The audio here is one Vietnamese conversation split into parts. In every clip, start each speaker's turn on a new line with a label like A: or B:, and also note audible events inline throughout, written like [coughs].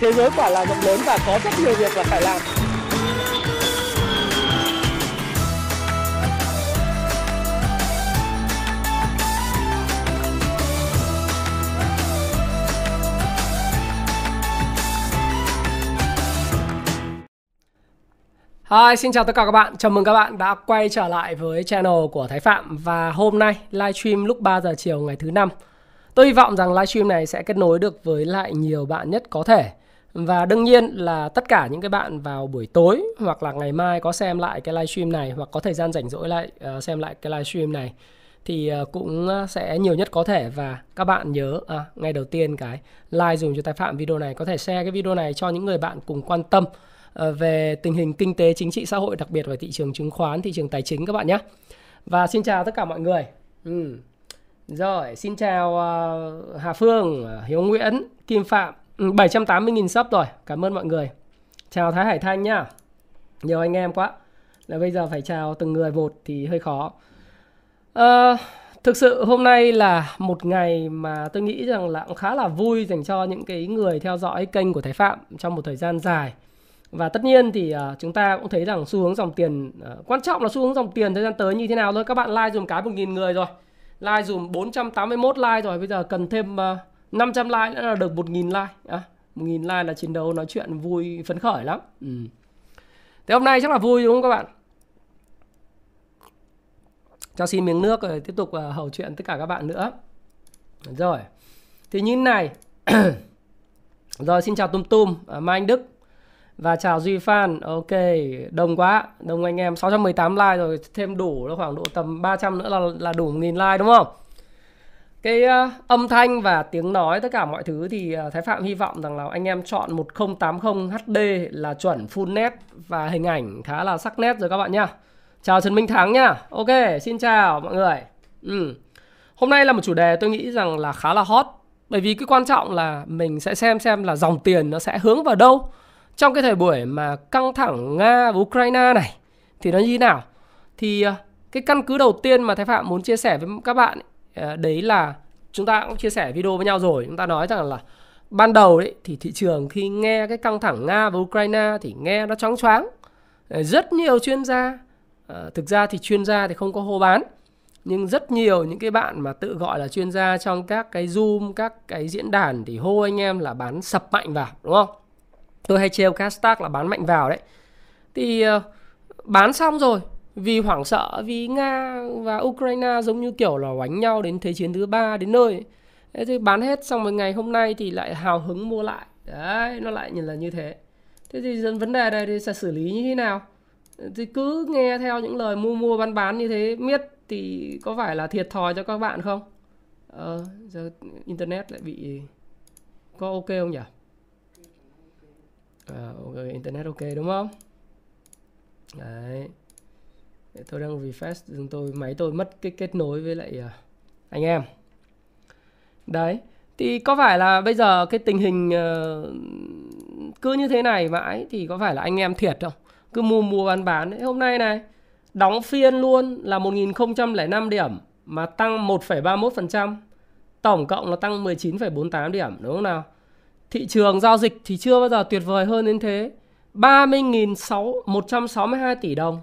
A: thế giới quả là rộng lớn và có rất nhiều việc là phải làm
B: Hi, xin chào tất cả các bạn. Chào mừng các bạn đã quay trở lại với channel của Thái Phạm và hôm nay livestream lúc 3 giờ chiều ngày thứ năm. Tôi hy vọng rằng livestream này sẽ kết nối được với lại nhiều bạn nhất có thể. Và đương nhiên là tất cả những cái bạn vào buổi tối hoặc là ngày mai có xem lại cái livestream này hoặc có thời gian rảnh rỗi lại uh, xem lại cái livestream này thì uh, cũng ờ, sẽ nhiều nhất có thể. Và các bạn nhớ à, ngay đầu tiên cái like dùng cho tài Phạm video này. Có thể share cái video này cho những người bạn cùng quan tâm về tình hình kinh tế chính trị xã hội đặc biệt về thị trường chứng khoán thị trường tài chính các bạn nhé. Và xin chào tất cả mọi người. Ừ. rồi xin chào uh, Hà Phương Hiếu Nguyễn Kim Phạm. Ừ, 780.000 sub rồi. Cảm ơn mọi người. Chào Thái Hải Thanh nhá. Nhiều anh em quá. Là bây giờ phải chào từng người một thì hơi khó. À, thực sự hôm nay là một ngày mà tôi nghĩ rằng là cũng khá là vui dành cho những cái người theo dõi kênh của Thái Phạm trong một thời gian dài. Và tất nhiên thì uh, chúng ta cũng thấy rằng xu hướng dòng tiền uh, quan trọng là xu hướng dòng tiền thời gian tới như thế nào thôi. Các bạn like dùm cái 1.000 người rồi. Like dùm 481 like rồi. Bây giờ cần thêm uh, 500 like nữa là được 1.000 like. À, 1.000 like là chiến đấu nói chuyện vui phấn khởi lắm. Ừ. thế hôm nay chắc là vui đúng không các bạn? Cho xin miếng nước rồi tiếp tục uh, hầu chuyện tất cả các bạn nữa. Rồi. Thì như này. [coughs] Rồi xin chào tum tum uh, mai anh đức. Và chào Duy Phan, ok, đông quá, đông anh em, 618 like rồi, thêm đủ nó khoảng độ tầm 300 nữa là là đủ 1000 like đúng không? Cái uh, âm thanh và tiếng nói tất cả mọi thứ thì uh, Thái Phạm hy vọng rằng là anh em chọn 1080 HD là chuẩn full nét và hình ảnh khá là sắc nét rồi các bạn nhá. Chào Trần Minh Thắng nhá. Ok, xin chào mọi người. Ừ. Hôm nay là một chủ đề tôi nghĩ rằng là khá là hot bởi vì cái quan trọng là mình sẽ xem xem là dòng tiền nó sẽ hướng vào đâu trong cái thời buổi mà căng thẳng Nga và Ukraine này thì nó như thế nào? Thì ờ, cái căn cứ đầu tiên mà Thái Phạm muốn chia sẻ với các bạn ấy, Ờ, đấy là chúng ta cũng chia sẻ video với nhau rồi. Chúng ta nói rằng là ban đầu đấy thì thị trường khi nghe cái căng thẳng Nga và Ukraine thì nghe nó chóng choáng. Ờ, rất nhiều chuyên gia, ờ, thực ra thì chuyên gia thì không có hô bán nhưng rất nhiều những cái bạn mà tự gọi là chuyên gia trong các cái zoom các cái diễn đàn thì hô anh em là bán sập mạnh vào đúng không tôi hay trêu Castak là bán mạnh vào đấy thì bán xong rồi vì hoảng sợ vì nga và ukraine giống như kiểu là đánh nhau đến thế chiến thứ ba đến nơi. Thế thì bán hết xong một ngày hôm nay thì lại hào hứng mua lại. Đấy nó lại như là như thế. Thế thì vấn đề này thì sẽ xử lý như thế nào? Thì cứ nghe theo những lời mua mua bán bán như thế miết thì có phải là thiệt thòi cho các bạn không? Ờ giờ internet lại bị có ok không nhỉ? À, ok internet ok đúng không? Đấy tôi đang refresh chúng tôi máy tôi mất cái kết nối với lại uh, anh em. Đấy thì có phải là bây giờ cái tình hình uh, cứ như thế này mãi thì có phải là anh em thiệt không? Cứ mua mua bán bán. Đấy hôm nay này đóng phiên luôn là 1005 điểm mà tăng 1,31% tổng cộng là tăng 19,48 điểm đúng không nào? Thị trường giao dịch thì chưa bao giờ tuyệt vời hơn đến thế. 30.162 tỷ đồng.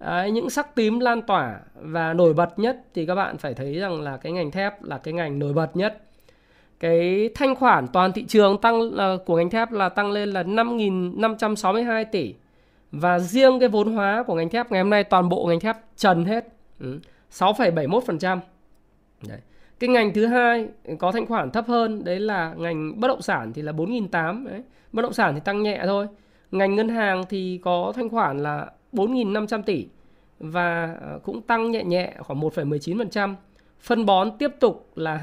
B: Đấy, những sắc tím lan tỏa và nổi bật nhất thì các bạn phải thấy rằng là cái ngành thép là cái ngành nổi bật nhất. Cái thanh khoản toàn thị trường tăng uh, của ngành thép là tăng lên là 5.562 tỷ. Và riêng cái vốn hóa của ngành thép ngày hôm nay toàn bộ ngành thép trần hết. Ừ, 6,71% Đấy. Cái ngành thứ hai có thanh khoản thấp hơn đấy là ngành bất động sản thì là 4.800 đấy. Bất động sản thì tăng nhẹ thôi. Ngành ngân hàng thì có thanh khoản là 4.500 tỷ và ờ, cũng tăng nhẹ nhẹ khoảng 1,19%. Phân bón tiếp tục là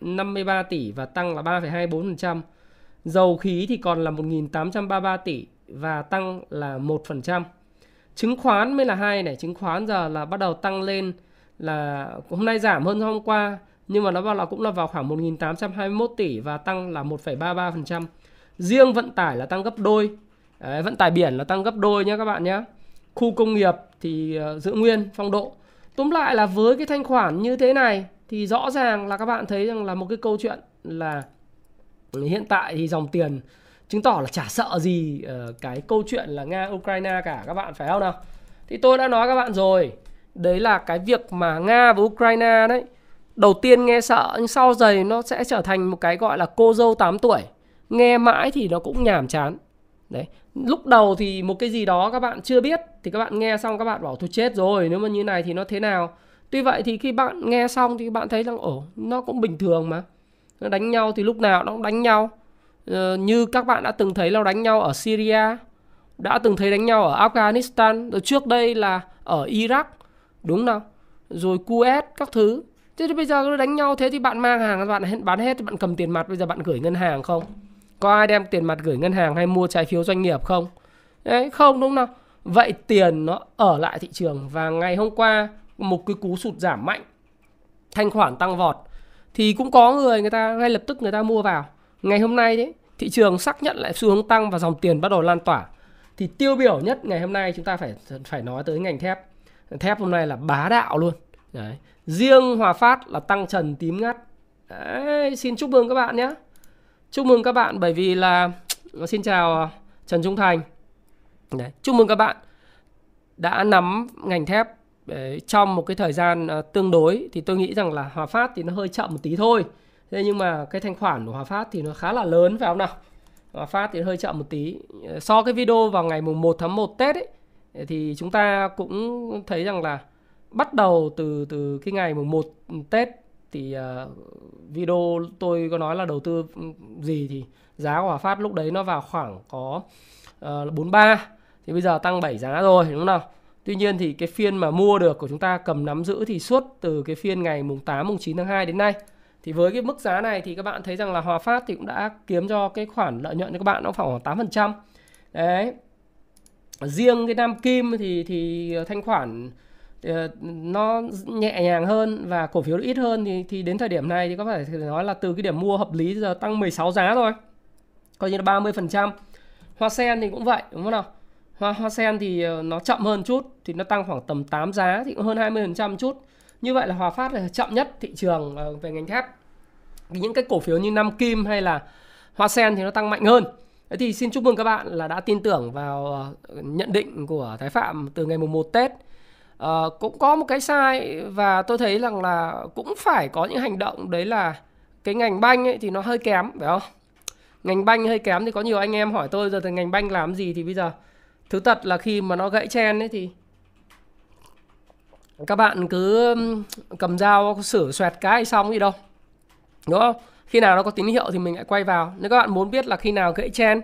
B: 2.253 tỷ và tăng là 3,24%. Dầu khí thì còn là 1.833 tỷ và tăng là 1%. Chứng khoán mới là hai này, chứng khoán giờ là bắt đầu tăng lên là hôm nay giảm hơn hôm qua nhưng mà nó vào là cũng là vào khoảng 1.821 tỷ và tăng là 1,33%. Riêng vận tải là tăng gấp đôi. Đấy, vận tải biển là tăng gấp đôi nhé các bạn nhé. Khu công nghiệp thì ờ, giữ nguyên phong độ. Tóm lại là với cái thanh khoản như thế này thì rõ ràng là các bạn thấy rằng là một cái câu chuyện là hiện tại thì dòng tiền chứng tỏ là chả sợ gì ờ, cái câu chuyện là Nga Ukraine cả các bạn phải không nào? Thì tôi đã nói các bạn rồi, đấy là cái việc mà Nga và Ukraine đấy đầu tiên nghe sợ nhưng sau giày nó sẽ trở thành một cái gọi là cô dâu 8 tuổi. Nghe mãi thì nó cũng nhàm chán. Đấy, lúc đầu thì một cái gì đó các bạn chưa biết thì các bạn nghe xong các bạn bảo thôi chết rồi, nếu mà như này thì nó thế nào? Tuy vậy thì khi bạn nghe xong thì bạn thấy rằng ổ nó cũng bình thường mà. Nó đánh nhau thì lúc nào nó cũng đánh nhau Ờ, như các bạn đã từng thấy là đánh nhau ở Syria, đã từng thấy đánh nhau ở Afghanistan, rồi trước đây là ở Iraq, đúng không? Rồi Kuwait các thứ. Thế thì bây giờ nó đánh nhau thế thì bạn mang hàng bạn bán hết thì bạn cầm tiền mặt bây giờ bạn gửi ngân hàng không? Có ai đem tiền mặt gửi ngân hàng hay mua trái phiếu doanh nghiệp không? Đấy, không đúng không? Vậy tiền nó ở lại thị trường và ngày hôm qua một cái cú sụt giảm mạnh thanh khoản tăng vọt thì cũng có người người ta ngay lập tức người ta mua vào ngày hôm nay đấy thị trường xác nhận lại xu hướng tăng và dòng tiền bắt đầu lan tỏa thì tiêu biểu nhất ngày hôm nay chúng ta phải phải nói tới ngành thép thép hôm nay là bá đạo luôn đấy. riêng hòa phát là tăng trần tím ngắt đấy, xin chúc mừng các bạn nhé chúc mừng các bạn bởi vì là [tsk] xin chào ờ, trần trung thành. Đấy. chúc mừng các bạn đã nắm ngành thép đấy, trong một cái thời gian ờ, tương đối thì tôi nghĩ rằng là hòa phát thì nó hơi chậm một tí thôi. Thế nhưng mà cái thanh khoản của Hòa Phát thì nó khá là lớn phải không nào? Hòa Phát thì hơi chậm một tí. Ờ, so cái video vào ngày mùng 1 tháng 1 Tết ấy thì chúng ta cũng thấy rằng là bắt đầu từ từ cái ngày mùng 1 Tết thì uh, video tôi có nói là đầu tư ừ, gì thì giá của Hòa Phát lúc đấy nó vào khoảng có ờ, uh, 43 thì bây giờ tăng 7 giá rồi đúng không nào Tuy nhiên thì cái phiên mà mua được của chúng ta cầm nắm giữ thì suốt từ cái phiên ngày mùng 8 mùng 9 tháng 2 đến nay thì với cái mức giá này thì các bạn thấy rằng là Hòa Phát thì cũng đã kiếm cho cái khoản lợi nhuận cho các bạn nó khoảng 8%. Đấy. Riêng cái Nam Kim thì thì thanh khoản Ờ, nó nhẹ nhàng hơn và cổ phiếu ít hơn thì thì đến thời điểm này thì có phải nói là từ cái điểm mua hợp lý giờ tăng 16 giá rồi. Coi như là 30%. Hoa sen thì cũng vậy, đúng không nào? Hoa hoa sen thì ờ, nó chậm hơn chút thì nó tăng khoảng tầm 8 giá thì cũng hơn 20% chút. Như vậy là Hòa Phát là chậm nhất thị trường ờ, về ngành thép. Những cái cổ phiếu như Nam Kim hay là Hoa Sen thì nó tăng mạnh hơn. Thế thì xin chúc mừng các bạn là đã tin tưởng vào nhận định của Thái Phạm từ ngày mùng 1 Tết uh, cũng có một cái sai và tôi thấy rằng là cũng phải có những hành động. Đấy là cái ngành banh ấy thì nó hơi kém phải không? Ngành banh hơi kém thì có nhiều anh em hỏi tôi giờ thì ngành banh làm gì? Thì bây giờ thứ thật là khi mà nó gãy chen ấy thì các bạn cứ cầm dao sửa xoẹt cái xong gì đâu đúng không? Khi nào nó có tín hiệu thì mình lại quay vào. Nếu các bạn muốn biết là khi nào gãy chen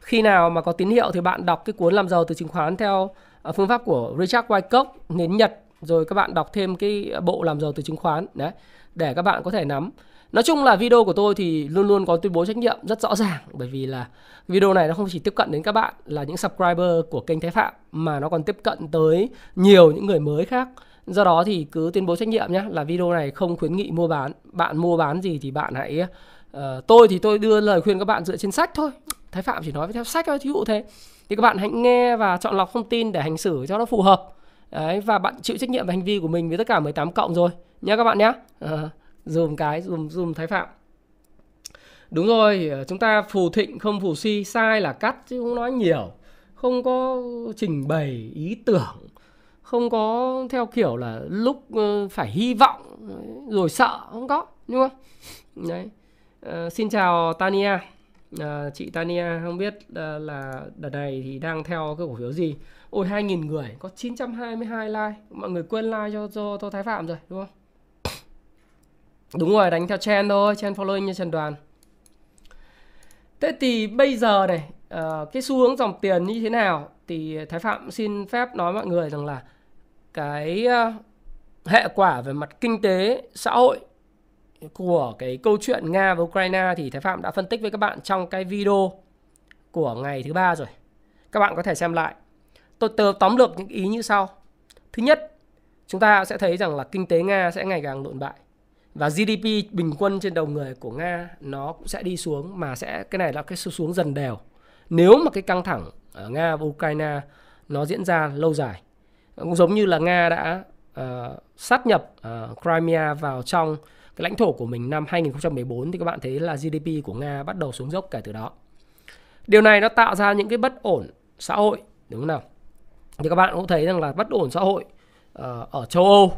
B: khi nào mà có tín hiệu thì bạn đọc cái cuốn làm giàu từ chứng khoán theo Ờ, phương pháp của Richard Wyckoff nến Nhật rồi các bạn đọc thêm cái bộ làm giàu từ chứng khoán đấy để các bạn có thể nắm. Nói chung là video của tôi thì luôn luôn có tuyên bố trách nhiệm rất rõ ràng bởi vì là video này nó không chỉ tiếp cận đến các bạn là những subscriber của kênh Thái Phạm mà nó còn tiếp cận tới nhiều những người mới khác. Do đó thì cứ tuyên bố trách nhiệm nhé là video này không khuyến nghị mua bán. Bạn mua bán gì thì bạn hãy uh, tôi thì tôi đưa lời khuyên các bạn dựa trên sách thôi. Thái phạm chỉ nói theo sách thôi thí dụ thế thì các bạn hãy nghe và chọn lọc thông tin để hành xử cho nó phù hợp. Đấy, và bạn chịu trách nhiệm về hành vi của mình với tất cả 18 cộng rồi. Nhé các bạn nhé uh, ờ, dùm cái dùm dùm thái phạm. Đúng rồi ờ, chúng ta phù thịnh không phù si sai là cắt chứ không nói nhiều. Không có trình bày ý tưởng. Không có theo kiểu là lúc ờ, phải hy vọng rồi sợ không có đúng không? Đấy. À, xin chào Tania à, chị Tania không biết là, là đợt này thì đang theo cái cổ phiếu gì? Ôi 2.000 người có 922 like. Mọi người quên like cho cho, cho Thái Phạm rồi đúng không? Đúng rồi đánh theo trend thôi trend following như Trần Đoàn. Thế thì bây giờ này à, cái xu hướng dòng tiền như thế nào? Thì Thái Phạm xin phép nói mọi người rằng là cái hệ quả về mặt kinh tế xã hội của cái câu chuyện Nga và Ukraine thì Thái Phạm đã phân tích với các bạn trong cái video của ngày thứ ba rồi. Các bạn có thể xem lại. Tôi tớ tóm lược những ý như sau. Thứ nhất, chúng ta sẽ thấy rằng là kinh tế Nga sẽ ngày càng lộn bại và GDP bình quân trên đầu người của Nga nó cũng sẽ đi xuống mà sẽ cái này là cái xuống dần đều. Nếu mà cái căng thẳng ở Nga và Ukraine nó diễn ra lâu dài cũng giống như là Nga đã uh, sát nhập uh, Crimea vào trong cái lãnh thổ của mình năm 2014 thì các bạn thấy là GDP của Nga bắt đầu xuống dốc kể từ đó. Điều này nó tạo ra những cái bất ổn xã hội đúng không nào? Thì các bạn cũng thấy rằng là bất ổn xã hội ờ, ở châu Âu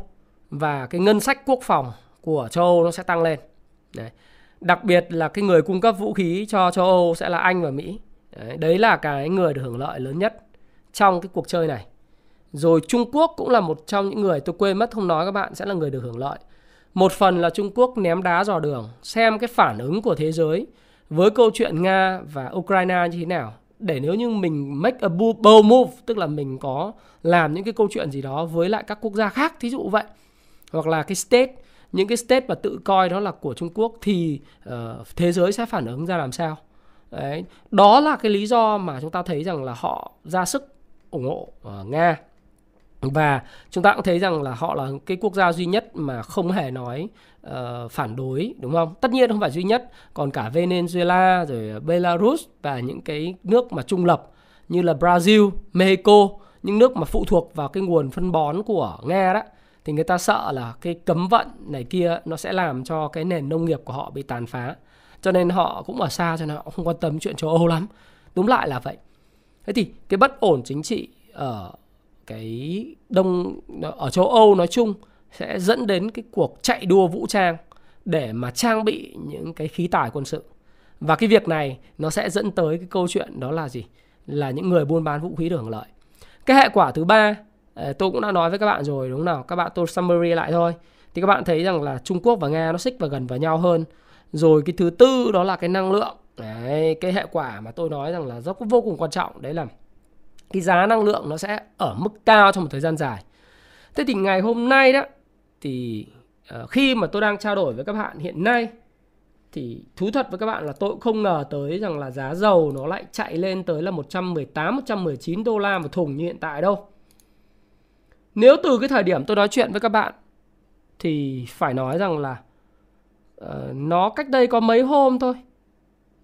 B: và cái ngân sách quốc phòng của châu Âu nó sẽ tăng lên. Đấy. Đặc biệt là cái người cung cấp vũ khí cho châu Âu sẽ là Anh và Mỹ. Đấy, đấy là cái người được hưởng lợi lớn nhất trong cái cuộc chơi này. Rồi Trung Quốc cũng là một trong những người tôi quên mất không nói các bạn sẽ là người được hưởng lợi. Một phần là Trung Quốc ném đá dò đường, xem cái phản ứng của thế giới với câu chuyện Nga và Ukraine như thế nào. Để nếu như mình make a bold move, tức là mình có làm những cái câu chuyện gì đó với lại các quốc gia khác, thí dụ vậy. Hoặc là cái state, những cái state mà tự coi đó là của Trung Quốc thì uh, thế giới sẽ phản ứng ra làm sao. Đấy. Đó là cái lý do mà chúng ta thấy rằng là họ ra sức ủng hộ uh, Nga và chúng ta cũng thấy rằng là họ là cái quốc gia duy nhất mà không hề nói uh, phản đối đúng không? Tất nhiên không phải duy nhất, còn cả Venezuela rồi Belarus và những cái nước mà trung lập như là Brazil, Mexico, những nước mà phụ thuộc vào cái nguồn phân bón của Nga đó thì người ta sợ là cái cấm vận này kia nó sẽ làm cho cái nền nông nghiệp của họ bị tàn phá. Cho nên họ cũng ở xa cho nên họ không quan tâm chuyện châu Âu lắm. Đúng lại là vậy. Thế thì cái bất ổn chính trị ở cái đông ở châu Âu nói chung sẽ dẫn đến cái cuộc chạy đua vũ trang để mà trang bị những cái khí tài quân sự. Và cái việc này nó sẽ dẫn tới cái câu chuyện đó là gì? Là những người buôn bán vũ khí được hưởng lợi. Cái hệ quả thứ ba ờ, tôi cũng đã nói với các bạn rồi đúng không nào? Các bạn tôi summary lại thôi. Thì các bạn thấy rằng là Trung Quốc và Nga nó xích và gần vào nhau hơn. Rồi cái thứ tư đó là cái năng lượng. Đấy, cái hệ quả mà tôi nói rằng là rất vô cùng quan trọng đấy là cái giá năng lượng nó sẽ ở mức cao trong một thời gian dài. Thế thì ngày hôm nay đó thì ờ, khi mà tôi đang trao đổi với các bạn hiện nay thì thú thật với các bạn là tôi cũng không ngờ tới rằng là giá dầu nó lại chạy lên tới là 118 119 đô la một thùng như hiện tại đâu. Nếu từ cái thời điểm tôi nói chuyện với các bạn thì phải nói rằng là uh, nó cách đây có mấy hôm thôi.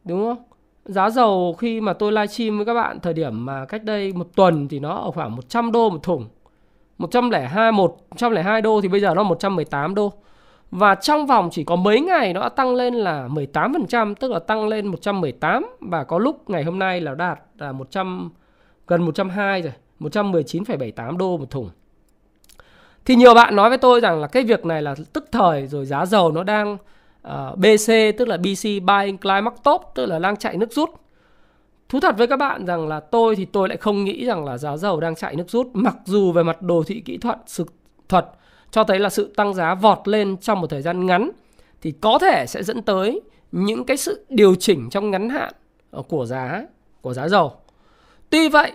B: Đúng không? Giá dầu khi mà tôi livestream với các bạn thời điểm mà cách đây một tuần thì nó ở khoảng 100 đô một thùng. 102 102 đô thì bây giờ nó 118 đô. Và trong vòng chỉ có mấy ngày nó đã tăng lên là 18%, tức là tăng lên 118 và có lúc ngày hôm nay là đạt là 100 gần 120 rồi, 119,78 đô một thùng. Thì nhiều bạn nói với tôi rằng là cái việc này là tức thời rồi giá dầu nó đang Ờ, uh, BC tức là BC Buying Climax Top tức là đang chạy nước rút. Thú thật với các bạn rằng là tôi thì tôi lại không nghĩ rằng là giá dầu đang chạy nước rút mặc dù về mặt đồ thị kỹ thuật sự thuật cho thấy là sự tăng giá vọt lên trong một thời gian ngắn thì có thể sẽ dẫn tới những cái sự điều chỉnh trong ngắn hạn ờ, của giá của giá dầu. Tuy vậy,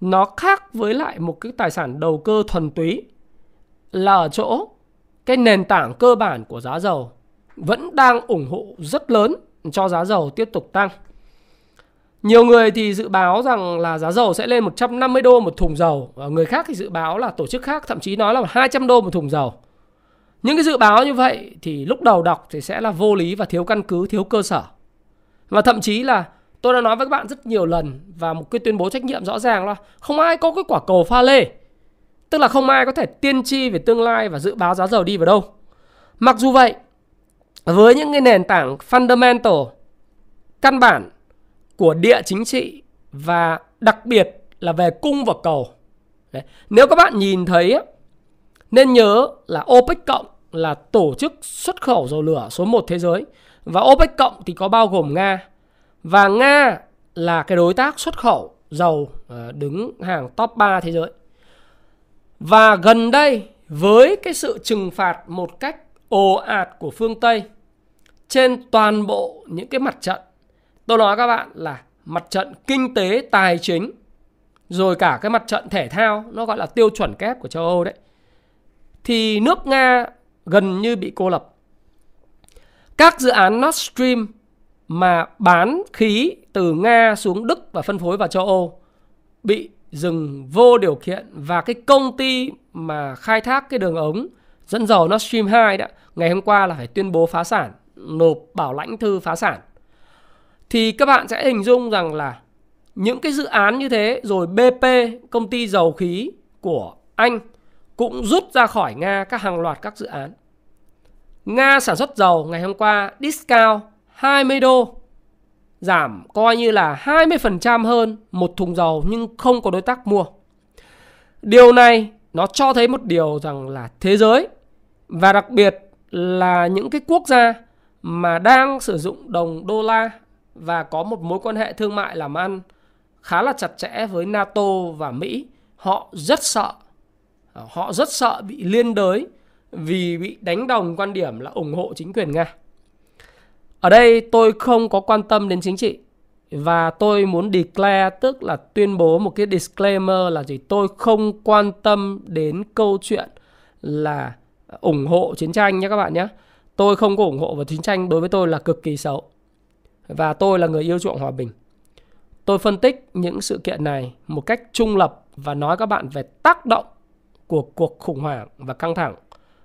B: nó khác với lại một cái tài sản đầu cơ thuần túy là ở chỗ cái nền tảng cơ bản của giá dầu vẫn đang ủng hộ rất lớn cho giá dầu tiếp tục tăng. Nhiều người thì dự báo rằng là giá dầu sẽ lên 150 đô một thùng dầu. Người khác thì dự báo là tổ chức khác thậm chí nói là 200 đô một thùng dầu. Những cái dự báo như vậy thì lúc đầu đọc thì sẽ là vô lý và thiếu căn cứ, thiếu cơ sở. Và thậm chí là tôi đã nói với các bạn rất nhiều lần và một cái tuyên bố trách nhiệm rõ ràng là không ai có cái quả cầu pha lê. Tức là không ai có thể tiên tri về tương lai và dự báo giá dầu đi vào đâu. Mặc dù vậy, với những cái nền tảng fundamental, căn bản của địa chính trị và đặc biệt là về cung và cầu. Đấy. Nếu các bạn nhìn thấy nên nhớ là OPEC cộng là tổ chức xuất khẩu dầu lửa số 1 thế giới và OPEC cộng thì có bao gồm Nga và Nga là cái đối tác xuất khẩu dầu ờ, đứng hàng top 3 thế giới. Và gần đây, với cái sự trừng phạt một cách ồ ạt của phương Tây trên toàn bộ những cái mặt trận. Tôi nói các bạn là mặt trận kinh tế, tài chính, rồi cả cái mặt trận thể thao, nó gọi là tiêu chuẩn kép của châu Âu đấy. Thì nước Nga gần như bị cô lập. Các dự án Nord Stream mà bán khí từ Nga xuống Đức và phân phối vào châu Âu bị dừng vô điều kiện và cái công ty mà khai thác cái đường ống dẫn dầu Nord Stream 2 đó ngày hôm qua là phải tuyên bố phá sản nộp bảo lãnh thư phá sản thì các bạn sẽ hình dung rằng là những cái dự án như thế, rồi BP công ty dầu khí của Anh cũng rút ra khỏi Nga các hàng loạt các dự án. Nga sản xuất dầu ngày hôm qua discount 20 đô, giảm coi như là 20% hơn một thùng dầu nhưng không có đối tác mua. Điều này nó cho thấy một điều rằng là thế giới và đặc biệt là những cái quốc gia mà đang sử dụng đồng đô la và có một mối quan hệ thương mại làm ăn khá là chặt chẽ với NATO và Mỹ, họ rất sợ. À, họ rất sợ bị liên đới vì bị đánh đồng quan điểm là ủng hộ chính quyền Nga. Ở đây tôi không có quan tâm đến chính trị và tôi muốn declare tức là tuyên bố một cái disclaimer là gì tôi không quan tâm đến câu chuyện là ủng hộ chiến tranh nhé các bạn nhé. Tôi không có ủng hộ và chiến tranh đối với tôi là cực kỳ xấu. Và tôi là người yêu chuộng hòa bình. Tôi phân tích những sự kiện này một cách trung lập và nói các bạn về tác động của cuộc khủng hoảng và căng thẳng.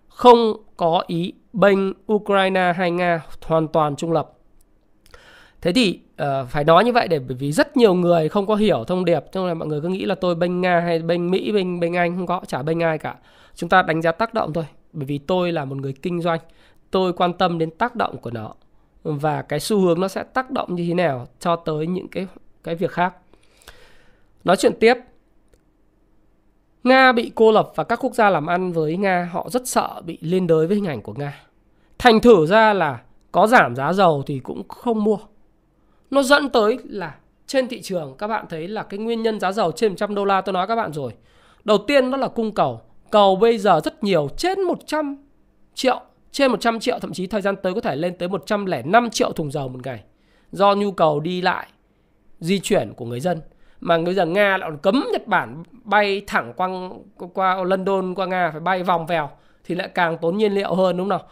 B: Không có ý bênh Ukraine hay Nga hoàn toàn trung lập. Thế thì uh, phải nói như vậy để bởi vì rất nhiều người không có hiểu thông điệp cho nên mọi người cứ nghĩ là tôi bênh Nga hay bênh Mỹ, bênh bênh Anh không có, chả bênh ai cả. Chúng ta đánh giá tác động thôi. Bởi vì tôi là một người kinh doanh, tôi quan tâm đến tác động của nó và cái xu hướng nó sẽ tác động như thế nào cho tới những cái cái việc khác. Nói chuyện tiếp, Nga bị cô lập và các quốc gia làm ăn với Nga họ rất sợ bị liên đới với hình ảnh của Nga. Thành thử ra là có giảm giá dầu thì cũng không mua. Nó dẫn tới là trên thị trường các bạn thấy là cái nguyên nhân giá dầu trên 100 đô la tôi nói các bạn rồi. Đầu tiên đó là cung cầu. Cầu bây giờ rất nhiều trên 100 triệu, trên 100 triệu thậm chí thời gian tới có thể lên tới 105 triệu thùng dầu một ngày. Do nhu cầu đi lại, di chuyển của người dân mà bây giờ Nga lại còn cấm Nhật Bản bay thẳng qua qua London qua Nga phải bay vòng vèo thì lại càng tốn nhiên liệu hơn đúng không nào?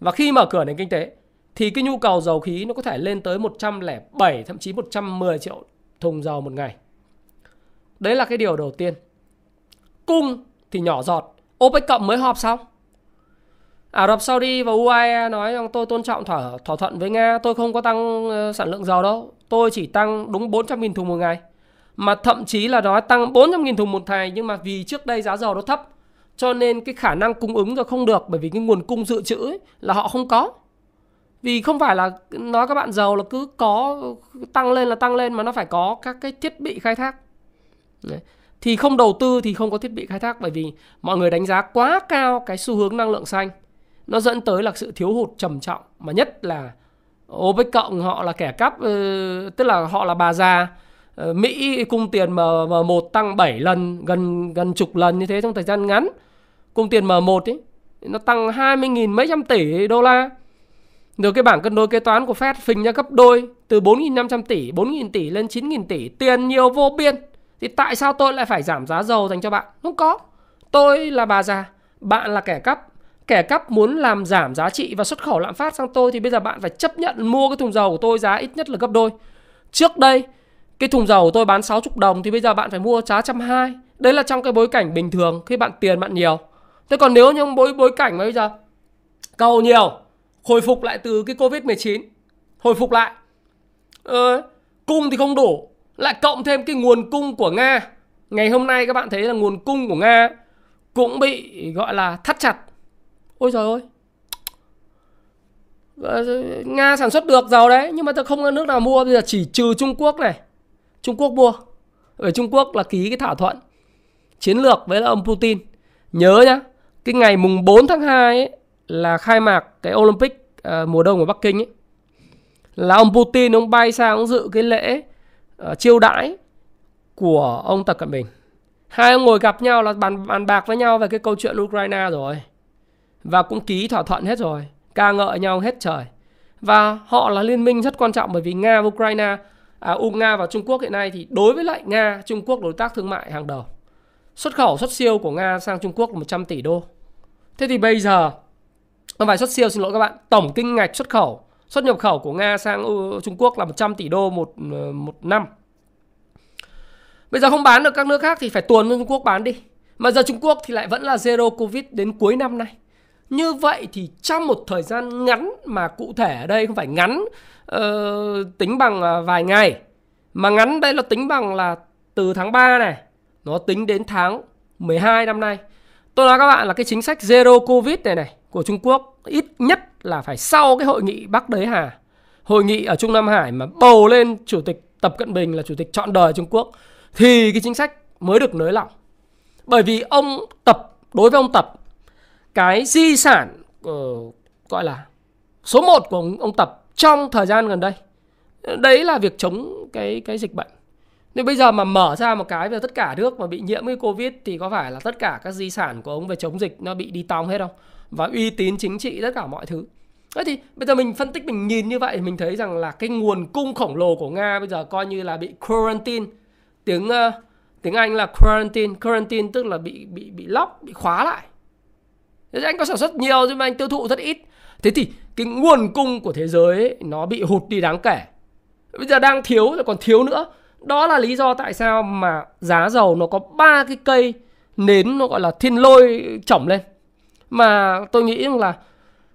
B: Và khi mở cửa nền kinh tế thì cái nhu cầu dầu khí nó có thể lên tới 107 thậm chí 110 triệu thùng dầu một ngày. Đấy là cái điều đầu tiên. Cung thì nhỏ giọt. OPEC cộng mới họp xong. Ả Rập Saudi và UAE nói rằng tôi tôn trọng thỏa, thỏa thuận với Nga, tôi không có tăng ờ, sản lượng dầu đâu. Tôi chỉ tăng đúng 400.000 thùng một ngày. Mà thậm chí là nói tăng 400.000 thùng một ngày nhưng mà vì trước đây giá dầu nó thấp cho nên cái khả năng cung ứng rồi không được bởi vì cái nguồn cung dự trữ ấy, là họ không có. Vì không phải là nói các bạn giàu là cứ có tăng lên là tăng lên mà nó phải có các cái thiết bị khai thác. Đấy. Thì không đầu tư thì không có thiết bị khai thác bởi vì mọi người đánh giá quá cao cái xu hướng năng lượng xanh. Nó dẫn tới là sự thiếu hụt trầm trọng mà nhất là OPEC cộng họ là kẻ cắp ừ, tức là họ là bà già ờ, Mỹ cung tiền M1 tăng 7 lần, gần gần chục lần như thế trong thời gian ngắn. Cung tiền M1 ấy nó tăng 20.000 mấy trăm tỷ đô la. Rồi cái bảng cân đối kế toán của Fed phình ra gấp đôi từ 4.500 tỷ, 4.000 tỷ lên 9.000 tỷ, tiền nhiều vô biên. Thì tại sao tôi lại phải giảm giá dầu dành cho bạn? Không có. Tôi là bà già, bạn là kẻ cắp. Kẻ cắp muốn làm giảm giá trị và xuất khẩu lạm phát sang tôi thì bây giờ bạn phải chấp nhận mua cái thùng dầu của tôi giá ít nhất là gấp đôi. Trước đây cái thùng dầu của tôi bán 60 đồng thì bây giờ bạn phải mua giá trăm hai. Đấy là trong cái bối cảnh bình thường khi bạn tiền bạn nhiều. Thế còn nếu như bối bối cảnh mà bây giờ cầu nhiều, hồi phục lại từ cái Covid-19, hồi phục lại. Ờ, cung thì không đủ, lại cộng thêm cái nguồn cung của Nga. Ngày hôm nay các bạn thấy là nguồn cung của Nga cũng bị gọi là thắt chặt. Ôi trời ơi. Nga sản xuất được dầu đấy nhưng mà tôi không có nước nào mua. Bây giờ chỉ trừ Trung Quốc này. Trung Quốc mua. Ở Trung Quốc là ký cái thỏa thuận chiến lược với ông Putin. Nhớ nhá cái ngày mùng 4 tháng 2 ấy, là khai mạc cái Olympic à, mùa đông ở Bắc Kinh ấy. Là ông Putin ông bay sang ông dự cái lễ uh, chiêu đãi của ông Tập Cận Bình. Hai ông ngồi gặp nhau là bàn bàn bạc với nhau về cái câu chuyện Ukraine rồi và cũng ký thỏa thuận hết rồi ca ngợi nhau hết trời và họ là liên minh rất quan trọng bởi vì Nga và Ukraine à, Nga và Trung Quốc hiện nay thì đối với lại Nga, Trung Quốc đối tác thương mại hàng đầu. Xuất khẩu xuất siêu của Nga sang Trung Quốc là 100 tỷ đô. Thế thì bây giờ không phải xuất siêu xin lỗi các bạn, tổng kinh ngạch xuất khẩu, xuất nhập khẩu của Nga sang Trung Quốc là 100 tỷ đô một ờ, một năm. Bây giờ không bán được các nước khác thì phải tuồn cho Trung Quốc bán đi. Mà giờ Trung Quốc thì lại vẫn là zero Covid đến cuối năm nay. Như vậy thì trong một thời gian ngắn mà cụ thể ở đây không phải ngắn uh, tính bằng à, vài ngày mà ngắn đây là tính bằng là từ tháng 3 này nó tính đến tháng 12 năm nay. Tôi nói các bạn là cái chính sách zero covid này này của Trung Quốc ít nhất là phải sau cái hội nghị Bắc Đới Hà hội nghị ở Trung Nam Hải mà bầu lên chủ tịch Tập Cận Bình là chủ tịch chọn đời Trung Quốc thì cái chính sách mới được nới lỏng. Bởi vì ông Tập đối với ông Tập cái di sản uh, gọi là số 1 của ông, ông Tập trong thời gian gần đây đấy là việc chống cái cái dịch bệnh. Nếu bây giờ mà mở ra một cái về tất cả nước mà bị nhiễm cái Covid thì có phải là tất cả các di sản của ông về chống dịch nó bị đi tong hết không? Và uy tín chính trị tất cả mọi thứ. Thế thì bây giờ mình phân tích mình nhìn như vậy mình thấy rằng là cái nguồn cung khổng lồ của Nga bây giờ coi như là bị quarantine. Tiếng uh, tiếng Anh là quarantine, quarantine tức là bị bị bị lock, bị khóa lại. Thế anh có sản xuất nhiều nhưng mà anh tiêu thụ rất ít. Thế thì cái nguồn cung của thế giới ấy, nó bị hụt đi đáng kể. Bây giờ đang thiếu rồi còn thiếu nữa. Đó là lý do tại sao mà giá dầu nó có ba cái cây nến nó gọi là thiên lôi chỏng lên. Mà tôi nghĩ là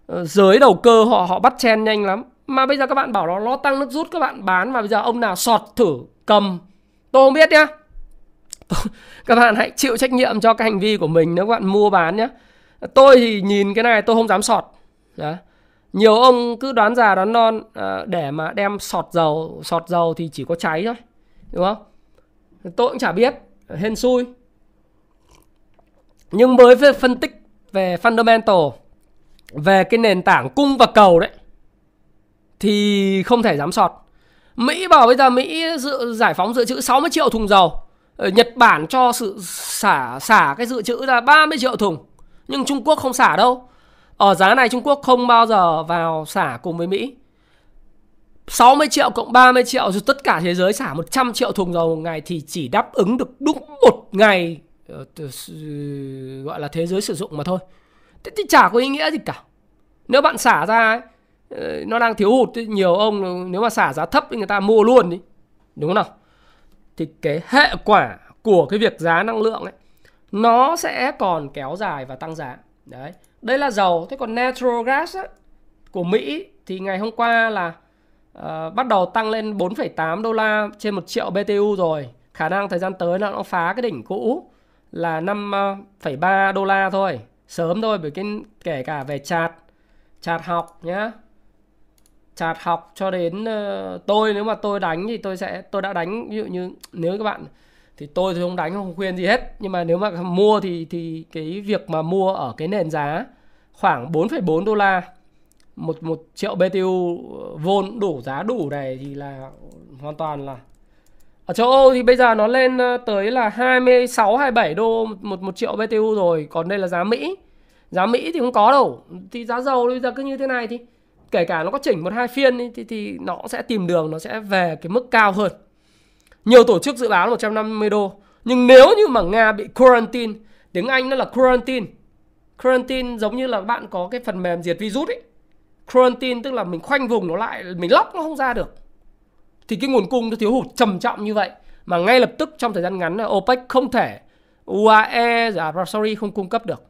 B: ờ, giới đầu cơ họ họ bắt chen nhanh lắm mà bây giờ các bạn bảo nó nó tăng nước rút các bạn bán mà bây giờ ông nào sọt thử cầm tôi không biết nhá [laughs] các bạn hãy chịu trách nhiệm cho cái hành vi của mình nếu các bạn mua bán nhé tôi thì nhìn cái này tôi không dám sọt Đó. nhiều ông cứ đoán già đoán non à, để mà đem sọt dầu sọt dầu thì chỉ có cháy thôi, đúng không tôi cũng chả biết, hên xui nhưng với phân tích về fundamental, về cái nền tảng cung và cầu đấy, thì không thể dám sọt. Mỹ bảo bây giờ Mỹ dự, giải phóng dự trữ 60 triệu thùng dầu. Ờ, Nhật Bản cho sự xả xả cái dự trữ là 30 triệu thùng. Nhưng Trung Quốc không xả đâu. Ở giá này Trung Quốc không bao giờ vào xả cùng với Mỹ. 60 triệu cộng 30 triệu rồi tất cả thế giới xả 100 triệu thùng dầu một ngày thì chỉ đáp ứng được đúng một ngày ờ, gọi là thế giới sử dụng mà thôi. Thế thì chả có ý nghĩa gì cả Nếu bạn xả ra ấy, ờ, Nó đang thiếu hụt Nhiều ông nếu mà xả giá thấp thì người ta mua luôn đi Đúng không nào Thì cái hệ quả của cái việc giá năng lượng ấy nó sẽ còn kéo dài và tăng giá Đấy. Đây là dầu. Thế còn natural gas á, của Mỹ Thì ngày hôm qua là uh, Bắt đầu tăng lên 4,8 đô la Trên 1 triệu BTU rồi. Khả năng thời gian tới là nó phá cái đỉnh cũ Là 5,3 ờ, đô la thôi. Sớm thôi bởi cái kể cả về chạt chạt học nhá. Chạt học cho đến uh, tôi nếu mà tôi đánh thì tôi sẽ tôi đã đánh ví dụ như nếu các bạn thì tôi thì không đánh không khuyên gì hết nhưng mà nếu mà mua thì thì cái việc mà mua ở cái nền giá khoảng 4,4 đô la một một triệu BTU vôn đủ giá đủ này thì là hoàn toàn là ở châu Âu thì bây giờ nó lên ờ, tới là 26 27 đô một một triệu BTU rồi, còn đây là giá Mỹ. Giá Mỹ thì không có đâu. Thì giá dầu bây giờ cứ như thế này thì kể cả nó có chỉnh một hai phiên thì, thì nó sẽ tìm đường nó sẽ về cái mức cao hơn. Nhiều tổ chức dự báo là 150 đô. Nhưng nếu như mà Nga bị quarantine, tiếng Anh nó là quarantine. Quarantine giống như là bạn có cái phần mềm diệt virus ấy. Quarantine tức là mình khoanh vùng nó lại, mình lóc nó không ra được thì cái nguồn cung nó thiếu hụt trầm trọng như vậy mà ngay lập tức trong thời gian ngắn là OPEC không thể UAE giá sorry không cung cấp được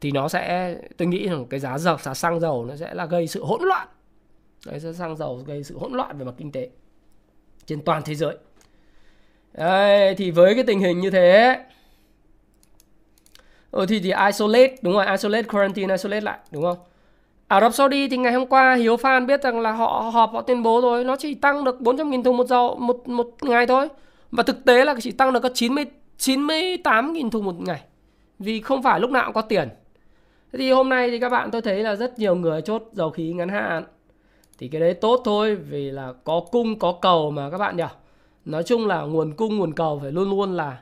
B: thì nó sẽ tôi nghĩ rằng cái giá dầu giá xăng dầu nó sẽ là gây sự hỗn loạn đấy giá xăng dầu gây sự hỗn loạn về mặt kinh tế trên toàn thế giới đấy, thì với cái tình hình như thế ừ, thì thì isolate đúng rồi isolate quarantine isolate lại đúng không à, Ả Rập Saudi thì ngày hôm qua Hiếu Phan biết rằng là họ họp họ tuyên bố rồi nó chỉ tăng được 400.000 thùng một dầu một một ngày thôi. Và thực tế là chỉ tăng được có 90 98.000 thùng một ngày. Vì không phải lúc nào cũng có tiền. Thế thì hôm nay thì các bạn tôi thấy là rất nhiều người chốt dầu khí ngắn hạn. Thì cái đấy tốt thôi vì là có cung có cầu mà các bạn nhỉ. Nói chung là nguồn cung nguồn cầu phải luôn luôn là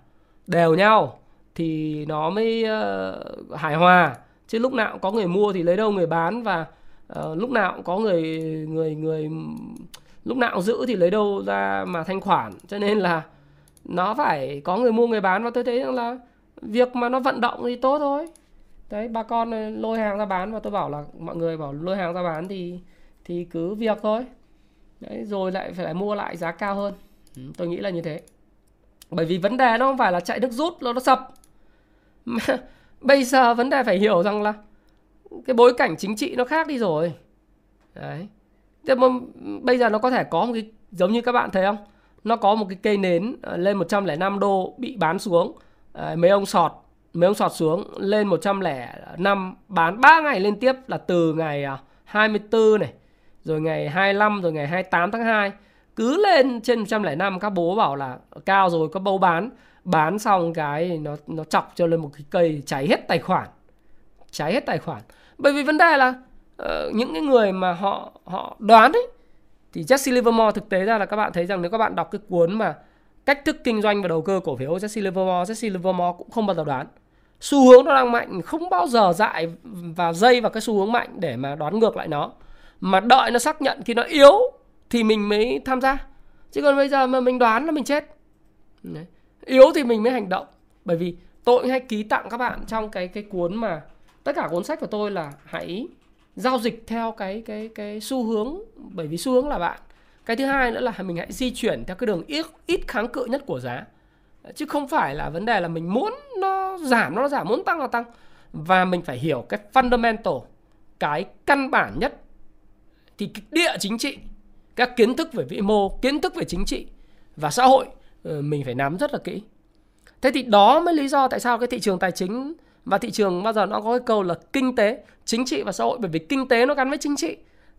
B: đều nhau thì nó mới uh, hài hòa. Chứ lúc nào cũng có người mua thì lấy đâu người bán và uh, lúc nào cũng có người người người lúc nào cũng giữ thì lấy đâu ra mà thanh khoản. Cho nên là nó phải có người mua người bán và tôi thấy rằng là việc mà nó vận động thì tốt thôi. Đấy bà con lôi hàng ra bán và tôi bảo là mọi người bảo lôi hàng ra bán thì thì cứ việc thôi. Đấy rồi lại phải lại mua lại giá cao hơn. Ừ, tôi nghĩ là như thế. Bởi vì vấn đề nó không phải là chạy nước rút nó nó sập. Mà [laughs] bây giờ vấn đề phải hiểu rằng là cái bối cảnh chính trị nó khác đi rồi. Đấy. Thế mà bây giờ nó có thể có một cái giống như các bạn thấy không? Nó có một cái cây nến ờ, lên 105 đô bị bán xuống. Ờ, mấy ông sọt mấy ông sọt xuống lên 105 bán 3 ngày liên tiếp là từ ngày à, 24 này, rồi ngày 25 rồi ngày 28 tháng 2 cứ lên trên 105 các bố bảo là cao rồi có bấu bán. Bán xong cái nó nó chọc cho lên một cái cây cháy hết tài khoản. Cháy hết tài khoản. Bởi vì vấn đề là uh, những cái người mà họ họ đoán ấy thì Jesse Livermore thực tế ra là các bạn thấy rằng nếu các bạn đọc cái cuốn mà cách thức kinh doanh và đầu cơ cổ phiếu Jesse Livermore Jesse Livermore cũng không bao giờ đoán. Xu hướng nó đang mạnh không bao giờ dại và dây vào cái xu hướng mạnh để mà đoán ngược lại nó. Mà đợi nó xác nhận khi nó yếu thì mình mới tham gia. Chứ còn bây giờ mà mình đoán là mình chết. Đấy. yếu thì mình mới hành động. Bởi vì tôi hay ký tặng các bạn trong cái cái cuốn mà tất cả cuốn sách của tôi là hãy giao dịch theo cái cái cái xu hướng. Bởi vì xu hướng là bạn. Cái thứ hai nữa là mình hãy di chuyển theo cái đường ít ít kháng cự nhất của giá. Chứ không phải là vấn đề là mình muốn nó giảm nó giảm, muốn tăng là tăng. Và mình phải hiểu cái fundamental, cái căn bản nhất, thì cái địa chính trị các kiến thức về vĩ mô, kiến thức về chính trị và xã hội ờ, mình phải nắm rất là kỹ. Thế thì đó mới lý do tại sao cái thị trường tài chính và thị trường bao giờ nó có cái câu là kinh tế, chính trị và xã hội. Bởi vì kinh tế nó gắn với chính trị,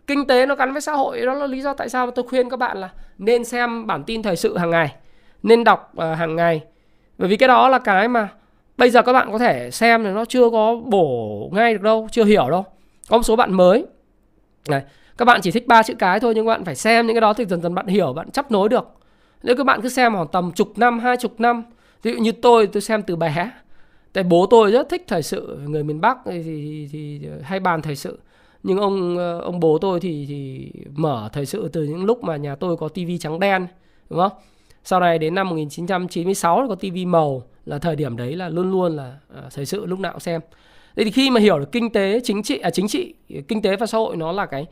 B: kinh tế nó gắn với xã hội. Đó là lý do tại sao tôi khuyên các bạn là nên xem bản tin thời sự hàng ngày, nên đọc ờ, hàng ngày. Bởi vì cái đó là cái mà bây giờ các bạn có thể xem thì nó chưa có bổ ngay được đâu, chưa hiểu đâu. Có một số bạn mới, này các bạn chỉ thích ba chữ cái thôi nhưng các bạn phải xem những cái đó thì dần dần bạn hiểu bạn chấp nối được. Nếu các bạn cứ xem khoảng tầm chục năm hai chục năm ví dụ như tôi tôi xem từ bé tại bố tôi rất thích thời sự người miền bắc thì, thì, thì hay bàn thời sự. Nhưng ông ông bố tôi thì thì mở thời sự từ những lúc mà nhà tôi có tivi trắng đen đúng không? Sau này đến năm 1996 có tivi màu là thời điểm đấy là luôn luôn là à, thời sự lúc nào cũng xem. Thế thì khi mà hiểu được kinh tế chính trị à chính trị kinh tế và xã hội nó là cái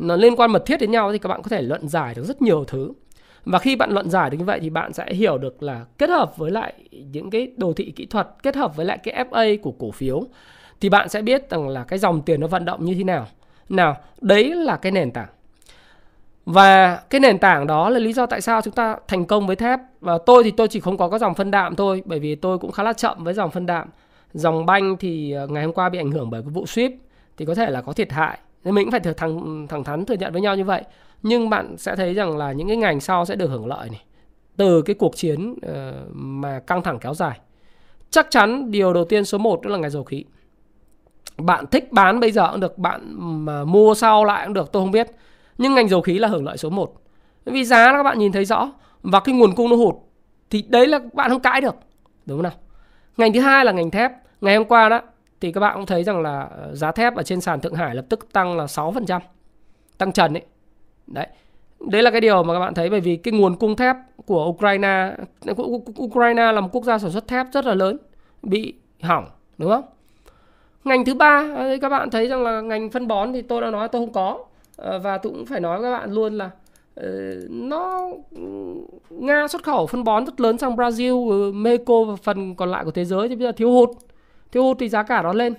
B: nó liên quan mật thiết đến nhau thì các bạn có thể luận giải được rất nhiều thứ. Và khi bạn luận giải được như vậy thì bạn sẽ hiểu được là kết hợp với lại những cái đồ thị kỹ thuật, kết hợp với lại cái FA của cổ phiếu, thì bạn sẽ biết rằng là cái dòng tiền nó vận động như thế nào. Nào, đấy là cái nền tảng. Và cái nền tảng đó là lý do tại sao chúng ta thành công với thép. Và tôi thì tôi chỉ không có cái dòng phân đạm thôi, bởi vì tôi cũng khá là chậm với dòng phân đạm. Dòng banh thì ờ, ngày hôm qua bị ảnh hưởng bởi cái vụ ship thì có thể là có thiệt hại. Thế mình cũng phải thẳng thẳng thắn thừa nhận với nhau như vậy. Nhưng bạn sẽ thấy rằng là những cái ngành sau sẽ được hưởng lợi này. Từ cái cuộc chiến uh, mà căng thẳng kéo dài. Chắc chắn điều đầu tiên số 1 đó là ngành dầu khí. Bạn thích bán bây giờ cũng được bạn mà mua sau lại cũng được tôi không biết. Nhưng ngành dầu khí là hưởng lợi số 1 vì giá các bạn nhìn thấy rõ và cái nguồn cung nó hụt thì đấy là bạn không cãi được. Đúng không nào? Ngành thứ hai là ngành thép. Ngày hôm qua đó thì các bạn cũng thấy rằng là ờ, giá thép ở trên sàn Thượng Hải lập tức tăng là 6%. Tăng trần ấy. Đấy. Đấy là cái điều mà các bạn thấy bởi vì cái nguồn cung thép của Ukraine ờ, Ukraine là một quốc gia sản xuất thép rất là lớn bị hỏng đúng không? Ngành thứ ba ờ, các bạn thấy rằng là ngành phân bón thì tôi đã nói tôi không có và tôi cũng phải nói với các bạn luôn là nó ừ, Nga xuất khẩu phân bón rất lớn sang Brazil, ừ, Mexico và phần còn lại của thế giới thì bây giờ thiếu hụt thiếu hụt thì giá cả nó lên.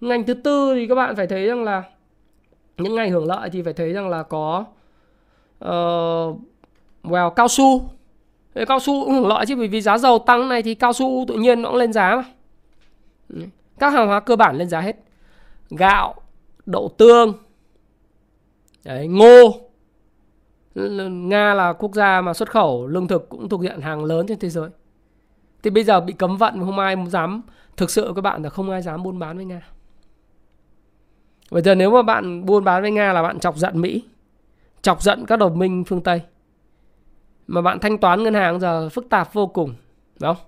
B: Ngành thứ tư thì các bạn phải thấy rằng là những ngành hưởng lợi thì phải thấy rằng là có uh, well cao su. Thế cao su cũng hưởng lợi chứ bởi vì giá dầu tăng này thì cao su tự nhiên nó cũng lên giá mà. Các hàng hóa cơ bản lên giá hết. Gạo đậu tương Đấy, ngô. Nga là quốc gia mà xuất khẩu lương thực cũng thuộc diện hàng lớn trên thế giới. Thì bây giờ bị cấm vận không ai dám thực sự các bạn là không ai dám buôn bán với nga. Bây giờ nếu mà bạn buôn bán với nga là bạn chọc giận mỹ chọc giận các đồng minh phương tây. Mà bạn thanh toán ngân hàng giờ phức tạp vô cùng đúng không?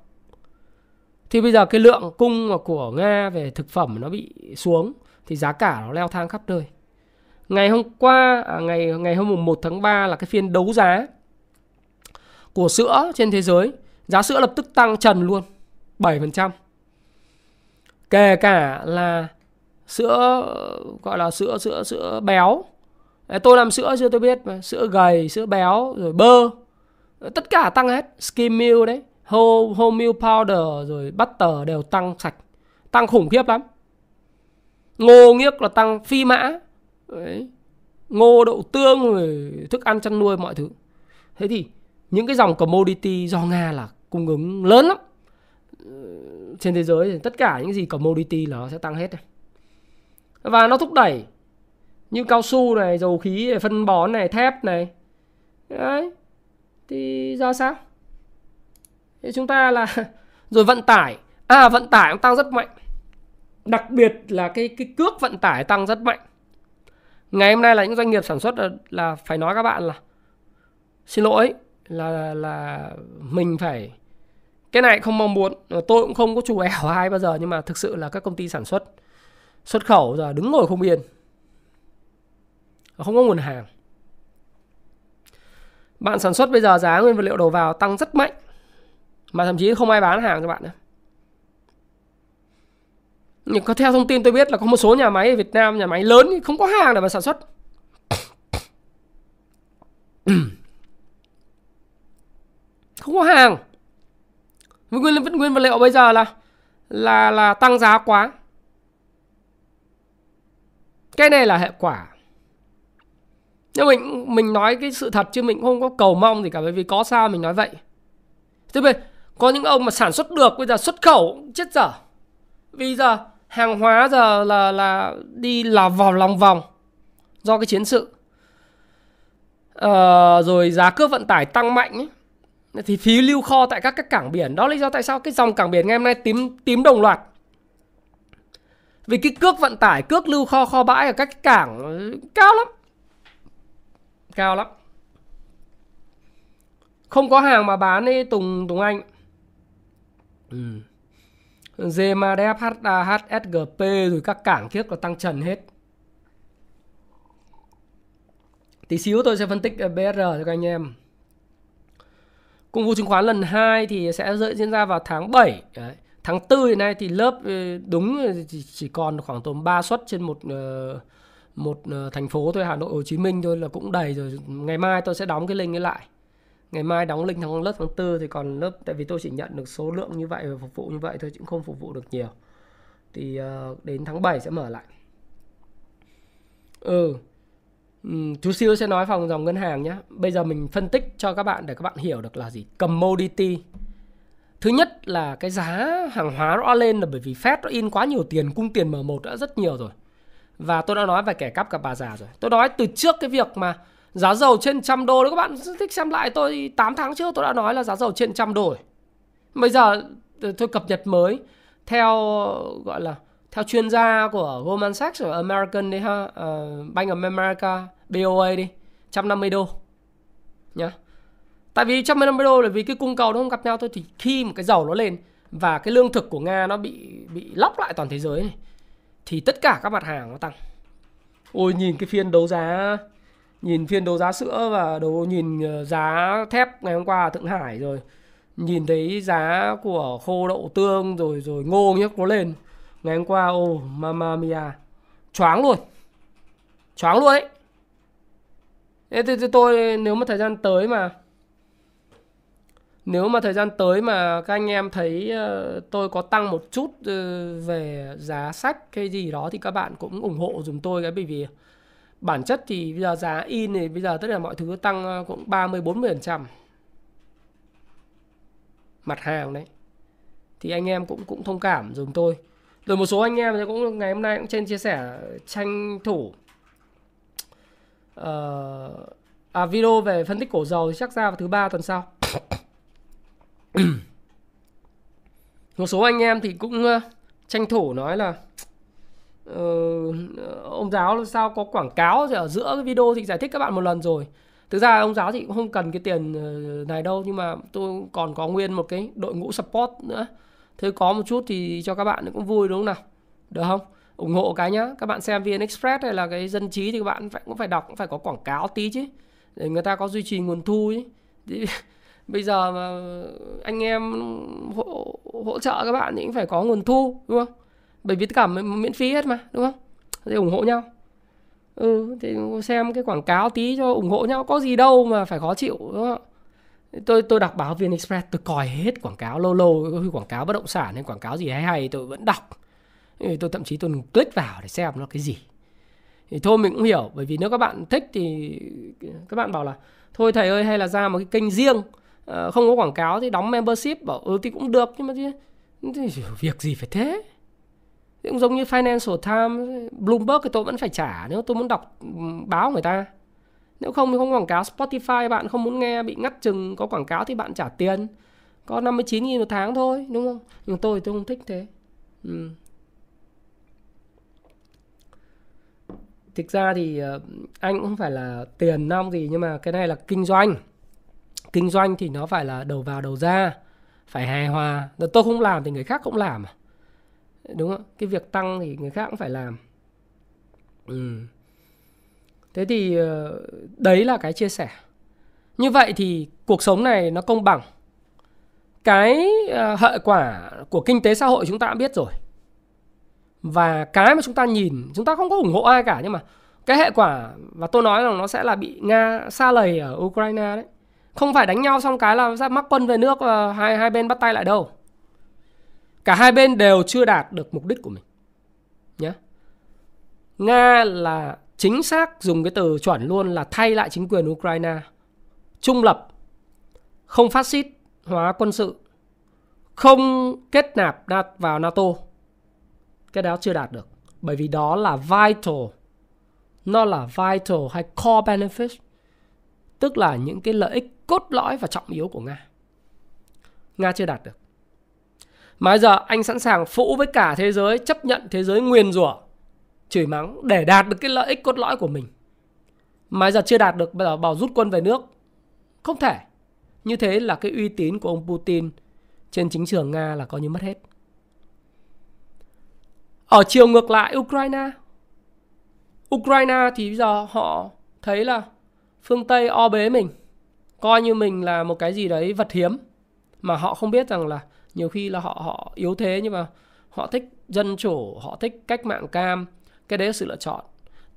B: Thì bây giờ cái lượng cung của nga về thực phẩm nó bị xuống thì giá cả nó leo thang khắp nơi. Ngày hôm qua à, ngày ngày hôm 1 tháng 3 là cái phiên đấu giá của sữa trên thế giới. Giá sữa lập tức tăng trần luôn 7% kể cả là sữa gọi là sữa sữa sữa béo. Tôi làm sữa chưa tôi biết mà sữa gầy sữa béo rồi bơ. Tất cả tăng hết skim milk đấy whole, whole milk powder rồi butter đều tăng sạch. Tăng khủng khiếp lắm. Ngô nghiếc là tăng phi mã. Đấy. ngô đậu tương rồi thức ăn chăn nuôi mọi thứ. Thế thì những cái dòng commodity do nga là cung ứng lớn lắm trên thế giới thì tất cả những gì commodity là nó sẽ tăng hết và nó thúc đẩy như cao su này dầu khí này phân bón này thép này. Đấy thì do sao? Thì chúng ta là [laughs] rồi vận tải. À vận tải cũng tăng rất mạnh. Đặc biệt là cái cái cước vận tải tăng rất mạnh. Ngày hôm nay là những doanh nghiệp sản xuất là, là phải nói các bạn là xin lỗi là là mình phải cái này không mong muốn tôi cũng không có chủ ẻo [laughs] ai bao giờ, nhưng mà thực sự là các công ty sản xuất xuất khẩu giờ đứng ngồi không yên. Không có nguồn hàng. Bạn sản xuất bây giờ giá nguyên vật liệu đầu vào tăng rất mạnh, mà thậm chí không ai bán hàng cho bạn nữa. Nhưng có theo thông tin tôi biết là có một số nhà máy ở Việt Nam, nhà máy lớn không có hàng để mà sản xuất. [coughs] Không có hàng nguyên nguyên vật liệu bây giờ là là là tăng giá quá. Cái này là hệ quả. Nhưng mình mình nói cái sự thật chứ mình không có cầu mong gì cả bởi vì có sao mình nói vậy. Thế bây có những ông mà sản xuất được bây giờ xuất khẩu chết dở. Vì giờ hàng hóa giờ là là đi là vào lòng vòng do cái chiến sự. Ờ, rồi giá cước vận tải tăng mạnh ấy thì phí lưu kho tại các các cảng biển, đó lý do tại sao cái dòng cảng biển ngày hôm nay tím tím đồng loạt. Vì cái cước vận tải, cước lưu kho kho bãi ở các cảng ờ, cao lắm. Cao lắm. Không có hàng mà bán ấy, Tùng Tùng Anh. Ừ. HSGP rồi các cảng kiếp là tăng trần hết. Tí xíu tôi sẽ phân tích ờ, BR cho các anh em. Công vụ chứng khoán lần 2 thì sẽ diễn ra vào tháng 7 Đấy. Tháng 4 hiện nay thì lớp ờ, đúng chỉ còn khoảng tầm 3 suất trên một ờ, một ờ, thành phố thôi, Hà Nội, Hồ Chí Minh thôi là cũng đầy rồi. Ngày mai tôi sẽ đóng cái link ấy lại. Ngày mai đóng link tháng, lớp tháng tư thì còn lớp, tại vì tôi chỉ nhận được số lượng như vậy và phục vụ như vậy thôi, chứ cũng không phục vụ được nhiều. Thì đến tháng 7 sẽ mở lại. Ừ Ừ, chú siêu sẽ nói phòng dòng ngân hàng nhé. Bây giờ mình phân tích cho các bạn để các bạn hiểu được là gì. Commodity. Thứ nhất là cái giá hàng hóa nó lên là bởi vì Fed nó in quá nhiều tiền, cung tiền M1 đã rất nhiều rồi. Và tôi đã nói về kẻ cắp cả bà già rồi. Tôi nói từ trước cái việc mà Giá dầu trên trăm đô đấy, các bạn thích xem lại tôi 8 tháng trước tôi đã nói là giá dầu trên trăm đô rồi. Bây giờ, tôi cập nhật mới. Theo, gọi là theo chuyên gia của Goldman Sachs và American đi ha uh, Bank of America BOA đi 150 đô Nhá. Tại vì 150 đô là vì cái cung cầu nó không gặp nhau thôi Thì khi một cái dầu nó lên Và cái lương thực của Nga nó bị bị lóc lại toàn thế giới này thì tất cả các mặt hàng nó tăng. Ôi nhìn cái phiên đấu giá nhìn phiên đấu giá sữa và đấu nhìn ờ, giá thép ngày hôm qua ở thượng hải rồi nhìn thấy giá của khô đậu tương rồi rồi ngô nhá nó lên ngày hôm qua ô oh, mama mia choáng luôn choáng luôn ấy thế thì tôi nếu mà thời gian tới mà nếu mà thời gian tới mà các anh em thấy ờ, tôi có tăng một chút ờ, về giá sách hay gì đó thì các bạn cũng ủng hộ dùm tôi cái bởi vì bản chất thì bây giờ giá in thì bây giờ tất cả mọi thứ tăng ờ, cũng 30 40% mặt hàng đấy. Thì anh em cũng cũng thông cảm dùm tôi. Rồi một số anh em thì cũng ngày hôm nay cũng trên chia sẻ tranh thủ. Uh, à, video về phân tích cổ dầu thì chắc ra vào thứ ba tuần sau. [coughs] một số anh em thì cũng uh, tranh thủ nói là uh, ông giáo sao có quảng cáo ở giữa cái video thì giải thích các bạn một lần rồi. Thực ra ông giáo thì cũng không cần cái tiền này đâu nhưng mà tôi còn có nguyên một cái đội ngũ support nữa thế có một chút thì cho các bạn cũng vui đúng không nào? Được không? Ủng hộ cái nhá. Các bạn xem vn express hay là cái dân trí thì các bạn phải cũng phải đọc cũng phải có quảng cáo tí chứ. Để người ta có duy trì nguồn thu chứ [laughs] bây giờ mà anh em hỗ, hỗ trợ các bạn thì cũng phải có nguồn thu đúng không? Bởi vì tất cả miễn phí hết mà đúng không? Thì ủng hộ nhau. Ừ thì xem cái quảng cáo tí cho ủng hộ nhau. Có gì đâu mà phải khó chịu đúng không tôi tôi đọc báo vn express tôi coi hết quảng cáo lâu lâu quảng cáo bất động sản hay quảng cáo gì hay hay tôi vẫn đọc. Tôi thậm chí tôi click vào để xem nó cái gì. Thì thôi mình cũng hiểu bởi vì nếu các bạn thích thì các bạn bảo là thôi thầy ơi hay là ra một cái kênh riêng ờ, không có quảng cáo thì đóng membership bảo ừ thì cũng được nhưng mà thì, thì việc gì phải thế? Cũng giống như Financial Times, Bloomberg thì tôi vẫn phải trả nếu tôi muốn đọc ừ, báo người ta. Nếu không thì không quảng cáo Spotify bạn không muốn nghe bị ngắt chừng có quảng cáo thì bạn trả tiền. Có 59 nghìn một tháng thôi, đúng không? Nhưng tôi tôi không thích thế. Ừ. Thực ra thì ờ, anh cũng không phải là tiền nong gì nhưng mà cái này là kinh doanh. Kinh doanh thì nó phải là đầu vào đầu ra, phải hài hòa. Tôi không làm thì người khác cũng làm à? đúng không cái việc tăng thì người khác cũng phải làm ừ thế thì ờ, đấy là cái chia sẻ như vậy thì cuộc sống này nó công bằng cái ờ, hệ quả của kinh tế xã hội chúng ta đã biết rồi và cái mà chúng ta nhìn, chúng ta không có ủng hộ ai cả, nhưng mà cái hệ quả, và tôi nói rằng nó sẽ là bị nga xa lầy ở ukraine đấy không phải đánh nhau xong cái là ra mắc quân về nước và hai hai bên bắt tay lại đâu Cả hai bên đều chưa đạt được mục đích của mình. Nhé. Nga là chính xác dùng cái từ chuẩn luôn là thay lại chính quyền Ukraine. Trung lập, không phát xít hóa quân sự, không kết nạp vào NATO. Cái đó chưa đạt được. Bởi vì đó là vital. Nó là vital hay core benefit. Tức là những cái lợi ích cốt lõi và trọng yếu của Nga. Nga chưa đạt được. Mà bây giờ anh sẵn sàng phụ với cả thế giới chấp nhận thế giới nguyền rủa chửi mắng để đạt được cái lợi ích cốt lõi của mình. Mà giờ chưa đạt được, bây giờ bảo rút quân về nước. Không thể. Như thế là cái uy tín của ông Putin trên chính trường Nga là coi như mất hết. Ở chiều ngược lại Ukraine. Ukraine thì bây giờ họ thấy là phương Tây o bế mình. Coi như mình là một cái gì đấy vật hiếm. Mà họ không biết rằng là nhiều khi là họ họ yếu thế nhưng mà họ thích dân chủ, họ thích cách mạng cam cái đấy là sự lựa chọn.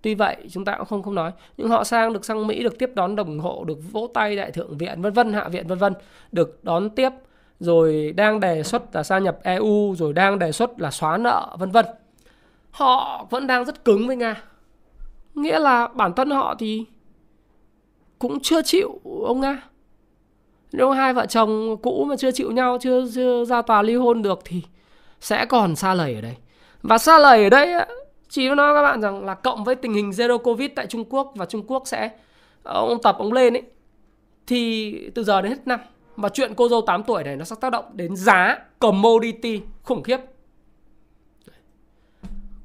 B: Tuy vậy, chúng ta cũng không không nói. Nhưng họ sang được sang mỹ, được tiếp đón đồng hộ, được vỗ tay đại thượng viện, vân vân, hạ viện, vân vân, được đón tiếp, rồi đang đề xuất là gia nhập eu rồi đang đề xuất là xóa nợ, vân vân. Họ vẫn đang rất cứng với nga. Nghĩa là bản thân họ thì cũng chưa chịu ông nga. Nếu hai vợ chồng cũ mà chưa chịu nhau, chưa chưa ra tòa ly hôn được thì sẽ còn xa lầy ở đây. Và xa lầy ở đây chỉ nói các bạn rằng là cộng với tình hình zero covid tại Trung Quốc và Trung Quốc sẽ ờ, ông tập ông lên ấy thì từ giờ đến hết năm và chuyện cô dâu 8 tuổi này nó sẽ tác động đến giá commodity khủng khiếp.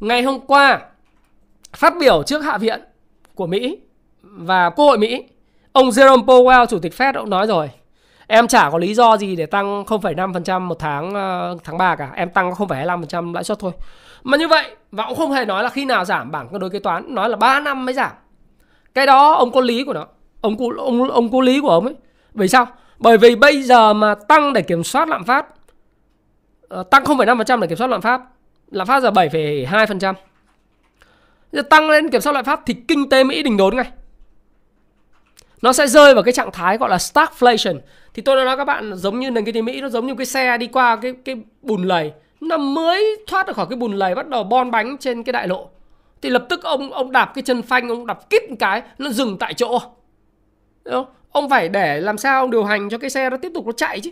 B: Ngày hôm qua phát biểu trước Hạ viện của Mỹ và Quốc hội Mỹ, ông Jerome Powell, chủ tịch Fed cũng nói rồi Em chả có lý do gì để tăng 0,5% một tháng ờ, tháng 3 cả. Em tăng 0,25% lãi suất thôi. Mà như vậy và cũng không hề nói là khi nào giảm bảng cân đối kế toán, nói là 3 năm mới giảm. Cái đó ông có lý của nó. Ông có, ông ông có lý của ông ấy. Vì sao? Bởi vì bây giờ mà tăng để kiểm soát lạm phát ờ, tăng 0,5% để kiểm soát lạm phát, lạm phát giờ 7,2%. Giờ tăng lên kiểm soát lạm phát thì kinh tế Mỹ đình đốn ngay nó sẽ rơi vào cái trạng thái gọi là stagflation. Thì tôi đã nói các bạn, giống như nền kinh tế Mỹ, nó giống như cái xe đi qua cái cái bùn lầy. Nó mới thoát được khỏi cái bùn lầy, bắt đầu bon bánh trên cái đại lộ. Thì lập tức ông ông đạp cái chân phanh, ông đạp kít một cái, nó dừng tại chỗ. Đúng không? ông phải để làm sao ông điều hành cho cái xe nó tiếp tục nó chạy chứ.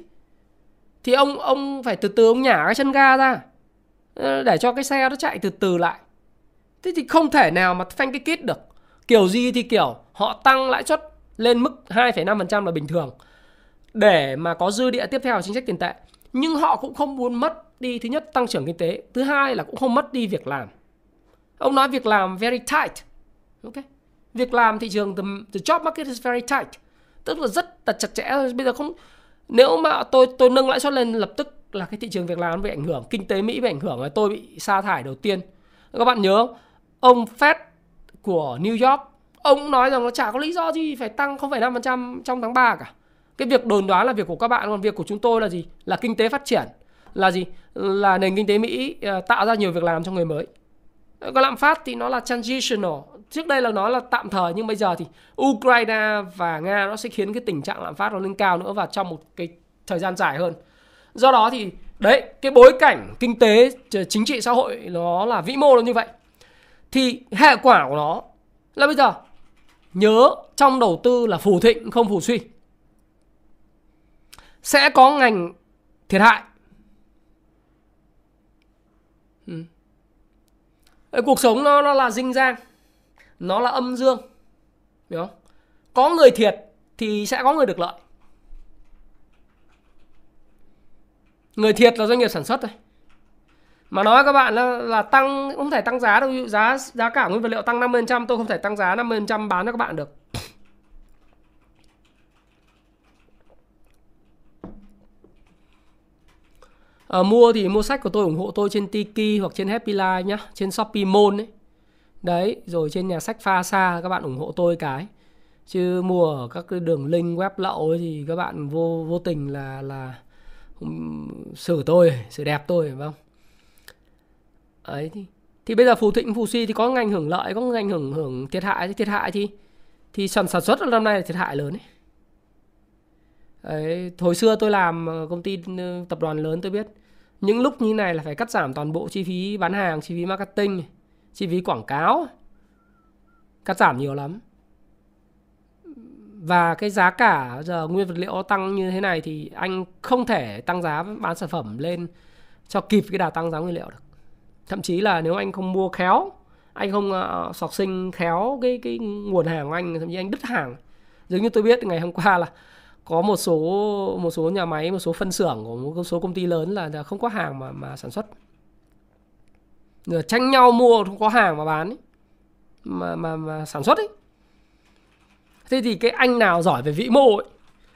B: Thì ông ông phải từ từ ông nhả cái chân ga ra. Ờ, để cho cái xe nó chạy từ từ lại. Thế thì không thể nào mà phanh cái kít được. Kiểu gì thì kiểu, họ tăng lãi suất lên mức 2,5% là bình thường để mà có dư địa tiếp theo chính sách tiền tệ. Nhưng họ cũng không muốn mất đi thứ nhất tăng trưởng kinh tế, thứ hai là cũng không mất đi việc làm. Ông nói việc làm very tight. Ok. Việc làm thị trường the, the job market is very tight. Tức là rất là chặt chẽ. Bây giờ không nếu mà tôi tôi nâng lãi suất lên lập tức là cái thị trường việc làm bị ảnh hưởng, kinh tế Mỹ bị ảnh hưởng và tôi bị sa thải đầu tiên. Các bạn nhớ không? Ông Fed của New York ông nói rằng nó chả có lý do gì phải tăng 0,5% trong tháng 3 cả. Cái việc đồn đoán là việc của các bạn còn việc của chúng tôi là gì? Là kinh tế phát triển, là gì? Là nền kinh tế Mỹ ờ, tạo ra nhiều việc làm cho người mới. Ờ, còn lạm phát thì nó là transitional. Trước đây là nó là tạm thời nhưng bây giờ thì Ukraine và Nga nó sẽ khiến cái tình trạng lạm phát nó lên cao nữa và trong một cái thời gian dài hơn. Do đó thì đấy, cái bối cảnh kinh tế ờ, chính trị xã hội nó là vĩ mô nó như vậy. Thì hệ quả của nó là bây giờ nhớ trong đầu tư là phù thịnh, không phù suy. Sẽ có ngành thiệt hại. Ừ. cuộc sống nó nó là dinh dang, nó là âm dương, hiểu không? Có người thiệt thì sẽ có người được lợi. Người thiệt là doanh nghiệp sản xuất thôi mà nói các bạn là, là tăng không thể tăng giá đâu. Giá giá cả nguyên vật liệu tăng 50% tôi không thể tăng giá 50% bán cho các bạn được. À, mua thì mua sách của tôi ủng hộ tôi trên Tiki hoặc trên Happy Life nhá trên Shopee Mall ấy. Đấy rồi trên nhà sách pha xa các bạn ủng hộ tôi cái. Chứ mua ở các cái đường link web lậu ấy thì các bạn vô vô tình là là xử tôi xử đẹp tôi phải không? Ấy thì thì bây giờ phù thịnh phù suy thì có ngành hưởng lợi có ngành hưởng hưởng thiệt hại thì thiệt hại thì thì sản sản xuất năm nay là thiệt hại lớn ấy. Đấy, hồi xưa tôi làm ờ, công ty ờ, tập đoàn lớn tôi biết những lúc như này là phải cắt giảm toàn bộ chi phí bán hàng chi phí marketing chi phí quảng cáo. Cắt giảm nhiều lắm. Và cái giá cả giờ nguyên vật liệu tăng như thế này thì anh không thể tăng giá bán sản phẩm lên cho kịp cái đà tăng giá nguyên liệu được thậm chí là nếu anh không mua khéo anh không ờ, uh, sọc sinh khéo cái cái nguồn hàng của anh thậm chí anh đứt hàng. Giống như tôi biết ngày hôm qua là có một số một số nhà máy một số phân xưởng của một số công ty lớn là không có hàng mà mà sản xuất. Rồi tranh nhau mua không có hàng mà bán ấy. mà mà mà sản xuất ấy. Thế thì cái anh nào giỏi về vĩ mô ấy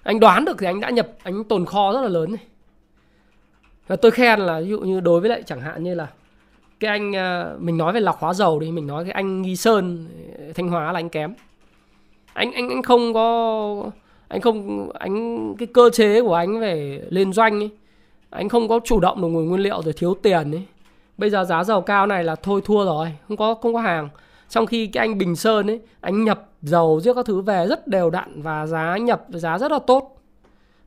B: anh đoán được thì anh đã nhập anh tồn kho rất là lớn này. Và tôi khen là ví dụ như đối với lại chẳng hạn như là cái anh ờ, mình nói về lọc hóa dầu đi, mình nói cái anh nghi sơn ờ, thanh hóa là anh kém. Anh anh anh không có, anh không, anh, cái cơ chế của anh về lên doanh ấy, anh không có chủ động được nguồn nguyên liệu rồi thiếu tiền ấy. Bây giờ giá dầu cao này là thôi thua rồi, không có không có hàng. Trong khi cái anh Bình Sơn ấy, anh nhập dầu giữa các thứ về rất đều đặn và giá nhập, giá rất là tốt.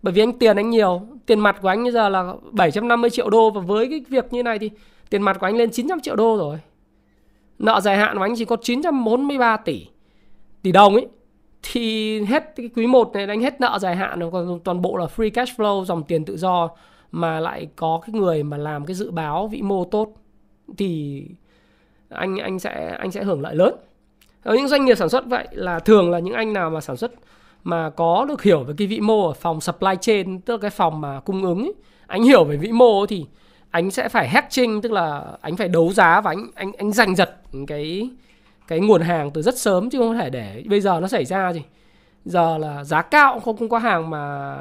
B: Bởi vì anh tiền anh nhiều, tiền mặt của anh bây giờ là 750 triệu đô và với cái việc như này thì tiền mặt của anh lên 900 triệu đô rồi. Nợ dài hạn của anh chỉ có 943 tỷ. Tỷ đồng ấy thì hết cái quý 1 này anh hết nợ dài hạn rồi còn toàn bộ là free cash flow dòng tiền tự do mà lại có cái người mà làm cái dự báo vĩ mô tốt thì anh anh sẽ anh sẽ hưởng lợi lớn. Ở những doanh nghiệp sản xuất vậy là thường là những anh nào mà sản xuất mà có được hiểu về cái vĩ mô ở phòng supply chain tức là cái phòng mà cung ứng ấy, anh hiểu về vĩ mô thì anh sẽ phải hedging tức là anh phải đấu giá và anh anh anh giành giật cái cái nguồn hàng từ rất sớm chứ không thể để bây giờ nó xảy ra gì giờ là giá cao không không có hàng mà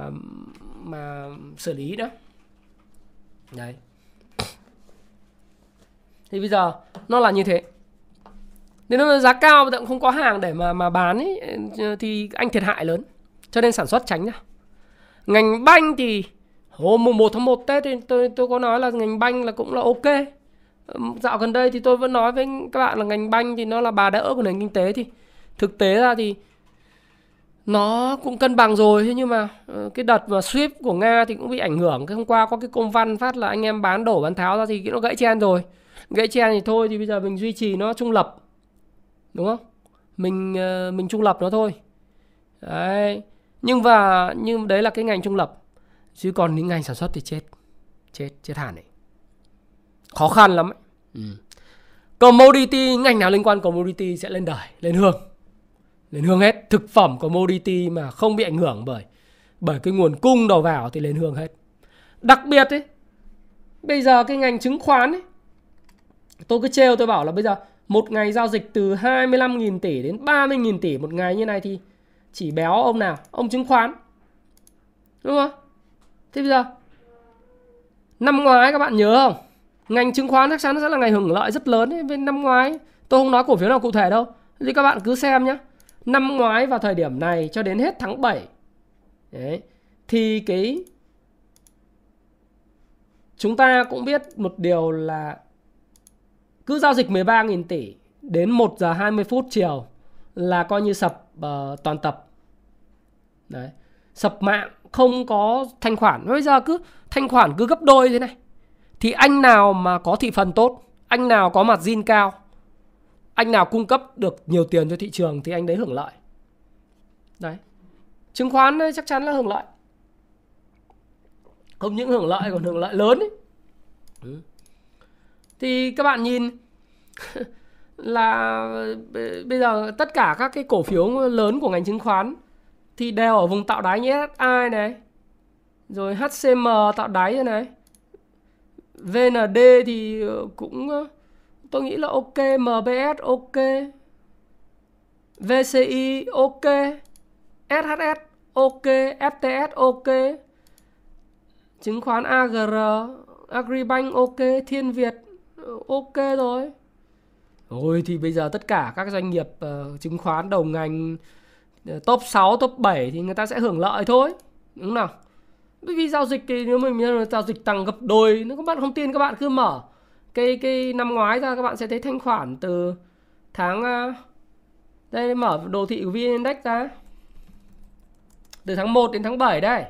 B: mà xử lý nữa. Đấy. Thì bây giờ nó là như thế. Nên nó giá cao mà cũng không có hàng để mà mà bán ấy, thì anh thiệt hại lớn. Cho nên sản xuất tránh ra ngành banh thì hôm mùng 1 tháng 1 Tết thì tôi tôi có nói là ngành banh là cũng là ok. Dạo gần đây thì tôi vẫn nói với các bạn là ngành banh thì nó là bà đỡ của nền kinh tế thì thực tế ra thì nó cũng cân bằng rồi. Thế nhưng mà ờ, cái đợt mà Swift của Nga thì cũng bị ảnh hưởng. Cái hôm qua có cái công văn phát là anh em bán đổ, bán tháo ra thì nó gãy chen rồi. Gãy chen thì thôi thì bây giờ mình duy trì nó trung lập. Đúng không? Mình ờ, mình trung lập nó thôi. Đấy. Nhưng và nhưng đấy là cái ngành trung lập chứ còn những ngành sản xuất thì chết chết chết hẳn đấy khó khăn lắm ấy. Ừ. commodity ngành nào liên quan commodity sẽ lên đời lên hương. Lên hương hết. Thực phẩm commodity mà không bị ảnh hưởng bởi bởi cái nguồn cung đầu vào thì lên hương hết. Đặc biệt ấy bây giờ cái ngành chứng khoán ấy tôi cứ trêu tôi bảo là bây giờ một ngày giao dịch từ 25.000 tỷ đến 30.000 tỷ một ngày như này thì chỉ béo ông nào? Ông chứng khoán. Đúng không thế bây giờ năm ngoái các bạn nhớ không ngành chứng khoán chắc chắn sẽ là ngày hưởng lợi rất lớn ấy. năm ngoái tôi không nói cổ phiếu nào cụ thể đâu thì các bạn cứ xem nhé năm ngoái vào thời điểm này cho đến hết tháng 7 đấy, thì cái chúng ta cũng biết một điều là cứ giao dịch 13.000 tỷ đến 1 giờ 20 phút chiều là coi như sập uh, toàn tập. Đấy. Sập mạng không có thanh khoản. Bây giờ cứ thanh khoản cứ gấp đôi thế này. Thì anh nào mà có thị phần tốt, anh nào có mặt zin cao, anh nào cung cấp được nhiều tiền cho thị trường thì anh đấy hưởng lợi. Đấy. Chứng khoán chắc chắn là hưởng lợi. Không những hưởng lợi còn hưởng lợi lớn ấy. Ừ thì các bạn nhìn [laughs] là bây giờ tất cả các cái cổ phiếu lớn của ngành chứng khoán thì đều ở vùng tạo đáy như SSI này? Rồi HCM tạo đáy như này. VND thì ờ, cũng ờ, tôi nghĩ là ok MBS ok. VCI ok. SHS ok. FTS ok. Chứng khoán AGR Agribank ok. Thiên Việt ờ, ok rồi. Ôi thì bây giờ tất cả các doanh nghiệp uh, chứng khoán đầu ngành top 6, top 7 thì người ta sẽ hưởng lợi thôi. Đúng không nào? Bởi vì giao dịch thì nếu mình giao dịch tăng gấp đôi, nếu các bạn không tin các bạn cứ mở cái cái năm ngoái ra các bạn sẽ thấy thanh khoản từ tháng à, đây mở đồ thị của VN Index ra. Từ tháng 1 đến tháng 7 đây.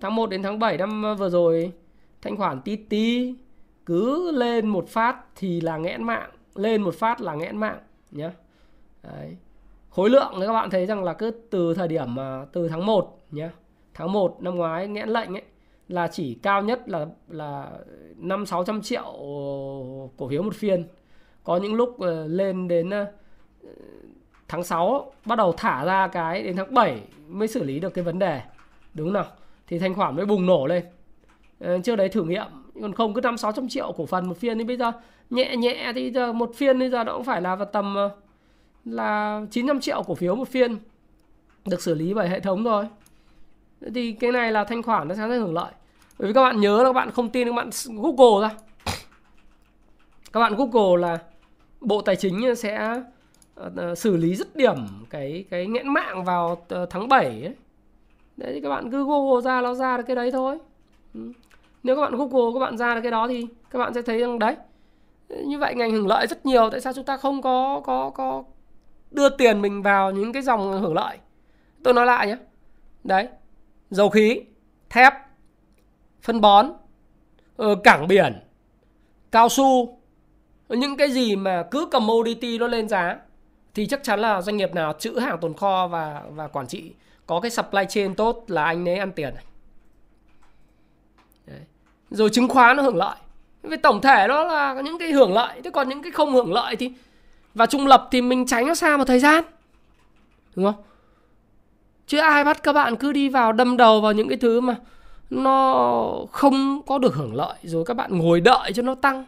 B: Tháng 1 đến tháng 7 năm vừa rồi thanh khoản tí tí cứ lên một phát thì là nghẽn mạng lên một phát là nghẽn mạng nhé Đấy khối lượng các bạn thấy rằng là cứ từ thời điểm mà từ tháng 1 nhé tháng 1 năm ngoái nghẽn lệnh ấy, là chỉ cao nhất là là năm sáu trăm triệu cổ phiếu một phiên. Có những lúc ờ, lên đến ờ, tháng 6 bắt đầu thả ra cái đến tháng 7 mới xử lý được cái vấn đề. Đúng nào? Thì thanh khoản mới bùng nổ lên. Ờ, Trước đấy thử nghiệm. Còn không, cứ năm sáu trăm triệu cổ phần một phiên thì bây giờ nhẹ nhẹ thì giờ một phiên bây giờ nó cũng phải là vào tầm là 900 triệu cổ phiếu một phiên, được xử lý bởi hệ thống rồi thì cái này là thanh khoản nó sẽ hưởng lợi. Bởi vì các bạn nhớ là các bạn không tin các bạn google ra. Các bạn google là bộ tài chính sẽ ờ, ờ, xử lý dứt điểm cái cái nghẽn mạng vào ờ, tháng 7 ấy. đấy, thì các bạn cứ google ra, nó ra được cái đấy thôi. Ừ. Nếu các bạn google, các bạn ra được cái đó thì các bạn sẽ thấy rằng đấy, như vậy ngành hưởng lợi rất nhiều, tại sao chúng ta không có có có đưa tiền mình vào những cái dòng hưởng lợi tôi nói lại nhé đấy, dầu khí, thép, phân bón ờ, cảng biển, cao su, những cái gì mà cứ commodity nó lên giá thì chắc chắn là doanh nghiệp nào chữ hàng tồn kho và và quản trị có cái supply chain tốt là anh ấy ăn tiền này Đấy. Rồi chứng khoán nó hưởng lợi. về tổng thể đó là những cái hưởng lợi. Thế còn những cái không hưởng lợi thì và trung lập thì mình tránh nó xa một thời gian. Đúng không? Chứ ai bắt các bạn cứ đi vào đâm đầu vào những cái thứ mà nó không có được hưởng lợi, rồi các bạn ngồi đợi cho nó tăng.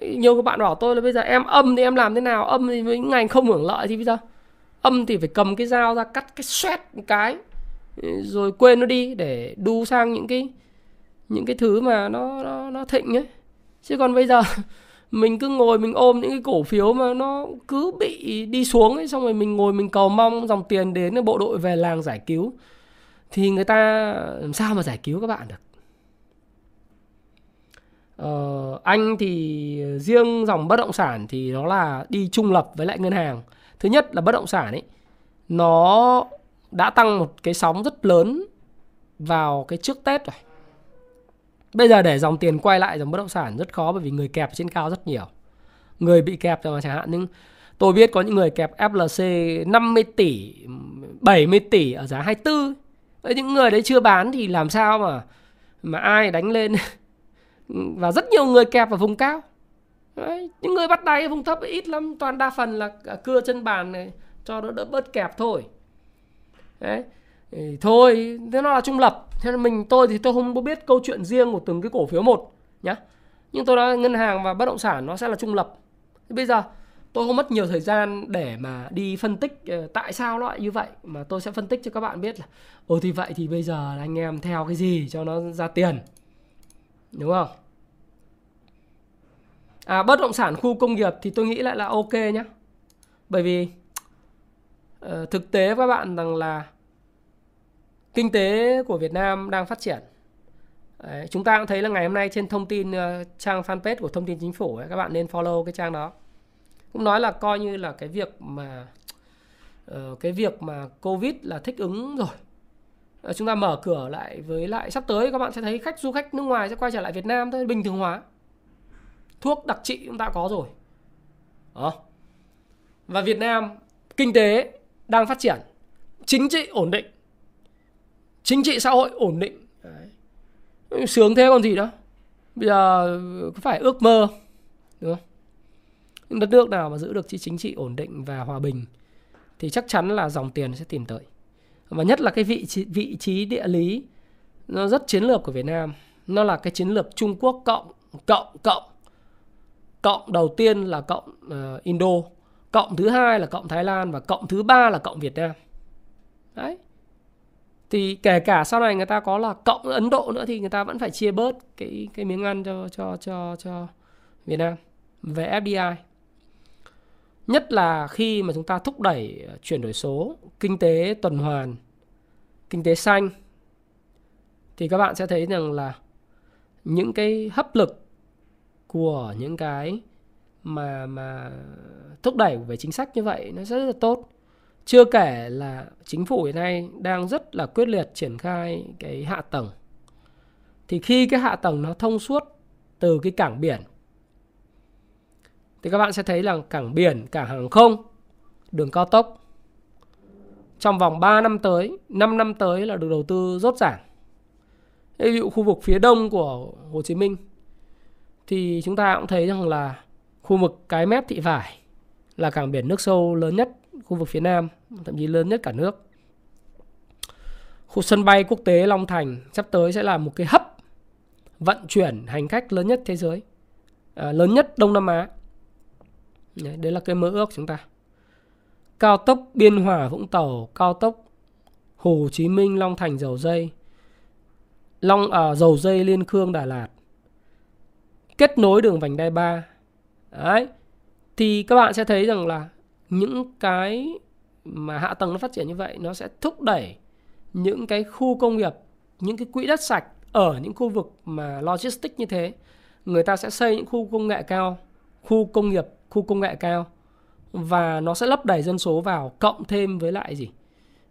B: Nhiều các bạn bảo tôi là bây giờ em âm thì em làm thế nào? Âm thì với ngành không hưởng lợi thì bây giờ âm thì phải cầm cái dao ra cắt cái xoét một cái, rồi quên nó đi để đu sang những cái những cái thứ mà nó nó nó thịnh ấy chứ còn bây giờ mình cứ ngồi mình ôm những cái cổ phiếu mà nó cứ bị đi xuống ấy xong rồi mình ngồi mình cầu mong dòng tiền đến bộ đội về làng giải cứu. Thì người ta làm sao mà giải cứu các bạn được? Ờ, anh thì riêng dòng bất động sản thì nó là đi trung lập với lại ngân hàng. Thứ nhất là bất động sản ấy nó đã tăng một cái sóng rất lớn vào cái trước tết rồi. Bây giờ để dòng tiền quay lại dòng bất động sản rất khó bởi vì người kẹp trên cao rất nhiều. Người bị kẹp mà chẳng hạn nhưng tôi biết có những người kẹp FLC 50 tỷ, 70 tỷ ở giá 24. Với những người đấy chưa bán thì làm sao mà mà ai đánh lên [laughs] và rất nhiều người kẹp ở vùng cao. Đấy, những người bắt đáy ở vùng thấp ít lắm, toàn đa phần là cưa chân bàn này cho nó đỡ bớt kẹp thôi. Đấy thôi thế nó là trung lập. Thế nên mình tôi thì tôi không biết câu chuyện riêng của từng cái cổ phiếu một nhá. Nhưng tôi nói ngân hàng và bất động sản nó sẽ là trung lập. Thế bây giờ tôi không mất nhiều thời gian để mà đi phân tích ờ, tại sao nó lại như vậy mà tôi sẽ phân tích cho các bạn biết là ồ thì vậy thì bây giờ anh em theo cái gì cho nó ra tiền. Đúng không? À bất động sản khu công nghiệp thì tôi nghĩ lại là ok nhá. Bởi vì uh, thực tế các bạn rằng là kinh tế của Việt Nam đang phát triển. Đấy, chúng ta cũng thấy là ngày hôm nay trên thông tin uh, trang fanpage của thông tin chính phủ ấy, các bạn nên follow cái trang đó. Cũng nói là coi như là cái việc mà uh, cái việc mà covid là thích ứng rồi. Uh, chúng ta mở cửa lại với lại sắp tới các bạn sẽ thấy khách du khách nước ngoài sẽ quay trở lại Việt Nam thôi bình thường hóa. Thuốc đặc trị chúng ta có rồi. Đó. và Việt Nam kinh tế đang phát triển. Chính trị ổn định chính trị xã hội ổn định. Đấy. sướng thế còn gì đó bây giờ có phải ước mơ đúng không? Đất nước nào mà giữ được chính trị ổn định và hòa bình thì chắc chắn là dòng tiền sẽ tìm tới. Và nhất là cái vị trí, vị trí địa lý nó rất chiến lược của Việt Nam. Nó là cái chiến lược Trung Quốc cộng cộng cộng. Cộng đầu tiên là cộng uh, Indo cộng thứ hai là cộng Thái Lan và cộng thứ ba là cộng Việt Nam. Đấy thì kể cả sau này người ta có là cộng Ấn Độ nữa thì người ta vẫn phải chia bớt cái cái miếng ăn cho cho cho cho Việt Nam về FDI nhất là khi mà chúng ta thúc đẩy ờ, chuyển đổi số, kinh tế tuần hoàn, kinh tế xanh, thì các bạn sẽ thấy rằng là những cái hấp lực của những cái mà mà thúc đẩy về chính sách như vậy nó rất là tốt chưa kể là chính phủ hiện nay đang rất là quyết liệt triển khai cái hạ tầng thì khi cái hạ tầng nó thông suốt từ cái cảng biển thì các bạn sẽ thấy là cảng biển, cảng hàng không, đường cao tốc trong vòng 3 năm tới, 5 năm tới là được đầu tư rốt ràng. Ví dụ khu vực phía đông của Hồ Chí Minh thì chúng ta cũng thấy rằng là khu vực cái mép thị vải là cảng biển nước sâu lớn nhất khu vực phía Nam, thậm chí lớn nhất cả nước. Khu sân bay quốc tế Long Thành sắp tới sẽ là một cái hấp vận chuyển hành khách lớn nhất thế giới, à, lớn nhất Đông Nam Á. Đấy, đấy là cái mơ ước chúng ta. Cao tốc Biên Hòa Vũng Tàu, cao tốc Hồ Chí Minh Long Thành Dầu Dây, Long à, Dầu Dây Liên Khương Đà Lạt. Kết nối đường vành đai 3. Đấy. Thì các bạn sẽ thấy rằng là những cái mà hạ tầng nó phát triển như vậy nó sẽ thúc đẩy những cái khu công nghiệp, những cái quỹ đất sạch ở những khu vực mà logistics như thế, người ta sẽ xây những khu công nghệ cao, khu công nghiệp khu công nghệ cao và nó sẽ lấp đầy dân số vào cộng thêm với lại gì?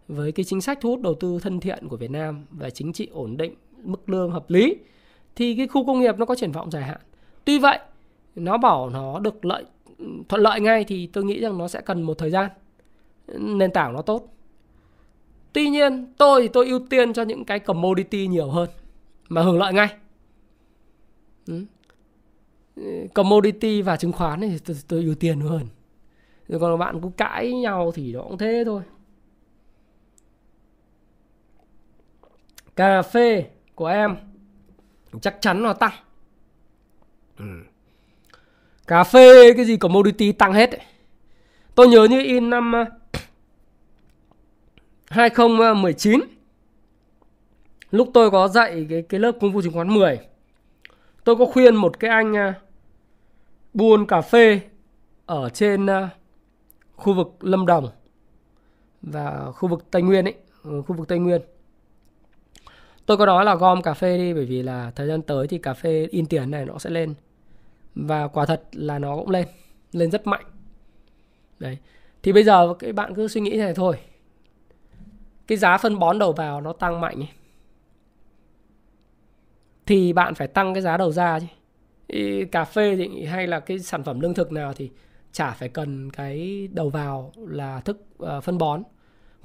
B: Với cái chính sách thu hút đầu tư thân thiện của Việt Nam và chính trị ổn định mức lương hợp lý thì cái khu công nghiệp nó có triển vọng dài hạn. Tuy vậy nó bảo nó được lợi thuận lợi ngay thì tôi nghĩ rằng nó sẽ cần một thời gian. Nền tảng nó tốt. Tuy nhiên tôi thì tôi ưu tiên cho những cái commodity nhiều hơn mà hưởng lợi ngay. Ừ. Commodity và chứng khoán thì tôi, tôi ưu tiên hơn. Rồi còn bạn cứ cãi nhau thì nó cũng thế thôi. Cà phê của em chắc chắn nó tăng. Ừ cà phê cái gì commodity tăng hết ấy. tôi nhớ như in năm ờ, 2019 lúc tôi có dạy cái cái lớp công vụ chứng khoán 10 tôi có khuyên một cái anh ờ, buôn cà phê ở trên ờ, khu vực Lâm Đồng và khu vực Tây Nguyên ấy, ừ, khu vực Tây Nguyên. Tôi có nói là gom cà phê đi bởi vì là thời gian tới thì cà phê in tiền này nó sẽ lên. Và quả thật là nó cũng lên, lên rất mạnh. Đấy. Thì bây giờ các bạn cứ suy nghĩ này thôi. Cái giá phân bón đầu vào nó tăng mạnh ấy. Thì bạn phải tăng cái giá đầu ra chứ cà phê thì hay là cái sản phẩm lương thực nào thì chả phải cần cái đầu vào là thức uh, phân bón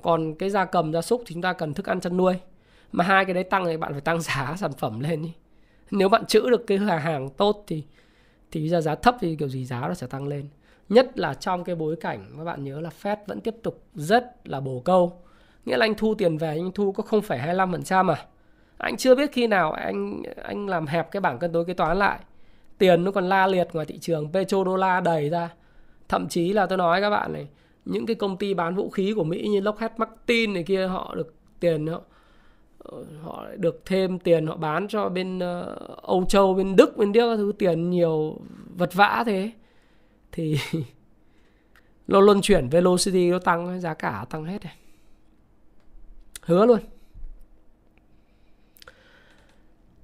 B: còn cái gia cầm gia súc thì chúng ta cần thức ăn chăn nuôi mà hai cái đấy tăng thì bạn phải tăng [laughs] giá sản phẩm lên đi nếu bạn chữ được cái hàng hàng tốt thì thì bây giờ giá thấp thì kiểu gì giá nó sẽ tăng lên. Nhất là trong cái bối cảnh các bạn nhớ là Fed vẫn tiếp tục rất là bổ câu. Nghĩa là anh thu tiền về anh thu có 0,25% à? Anh chưa biết khi nào anh anh làm hẹp cái bảng cân đối kế toán lại. Tiền nó còn la liệt ngoài thị trường petrodollar đầy ra. Thậm chí là tôi nói các bạn này những cái công ty bán vũ khí của Mỹ như Lockheed Martin này kia họ được tiền họ họ được thêm tiền họ bán cho bên uh, Âu Châu bên Đức bên Đức thứ tiền nhiều vật vã thế. Thì [laughs] nó luân chuyển velocity nó tăng giá cả tăng hết này. Hứa luôn.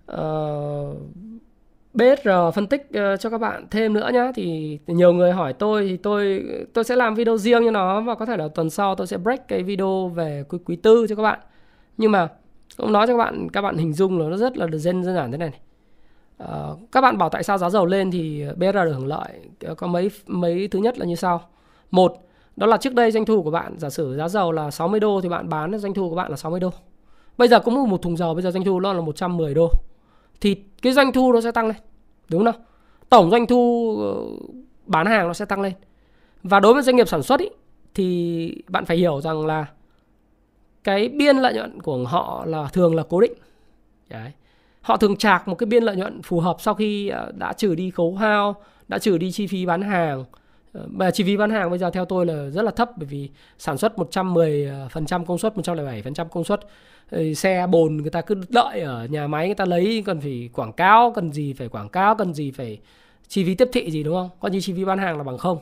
B: Ờ, uh, BSR phân tích uh, cho các bạn thêm nữa nhá. Thì nhiều người hỏi tôi thì tôi tôi sẽ làm video riêng cho nó và có thể là tuần sau tôi sẽ break cái video về quý quý tư cho các bạn. Nhưng mà cũng nói cho các bạn các bạn hình dung là nó rất là dân đơn giản thế này, này. À, các bạn bảo tại sao giá dầu lên thì BR được hưởng lợi. Có mấy mấy thứ nhất là như sau. Một đó là trước đây doanh thu của bạn giả sử giá dầu là 60 đô thì bạn bán doanh thu của bạn là 60 đô. Bây giờ cũng một thùng dầu bây giờ doanh thu nó là 110 đô. Thì cái doanh thu nó sẽ tăng lên đúng không tổng doanh thu ờ, bán hàng nó sẽ tăng lên. Và đối với doanh nghiệp sản xuất ý, thì bạn phải hiểu rằng là cái biên lợi nhuận của họ là thường là cố định Đấy. họ thường chạc một cái biên lợi nhuận phù hợp sau khi ờ, đã trừ đi khấu hao đã trừ đi chi phí bán hàng ờ, mà chi phí bán hàng bây giờ theo tôi là rất là thấp bởi vì sản xuất 110% ờ, công suất, 107% công suất. Xe bồn người ta cứ đợi ở nhà máy người ta lấy cần phải quảng cáo, cần gì phải quảng cáo, cần gì phải chi phí tiếp thị gì đúng không? Coi như chi phí bán hàng là bằng không.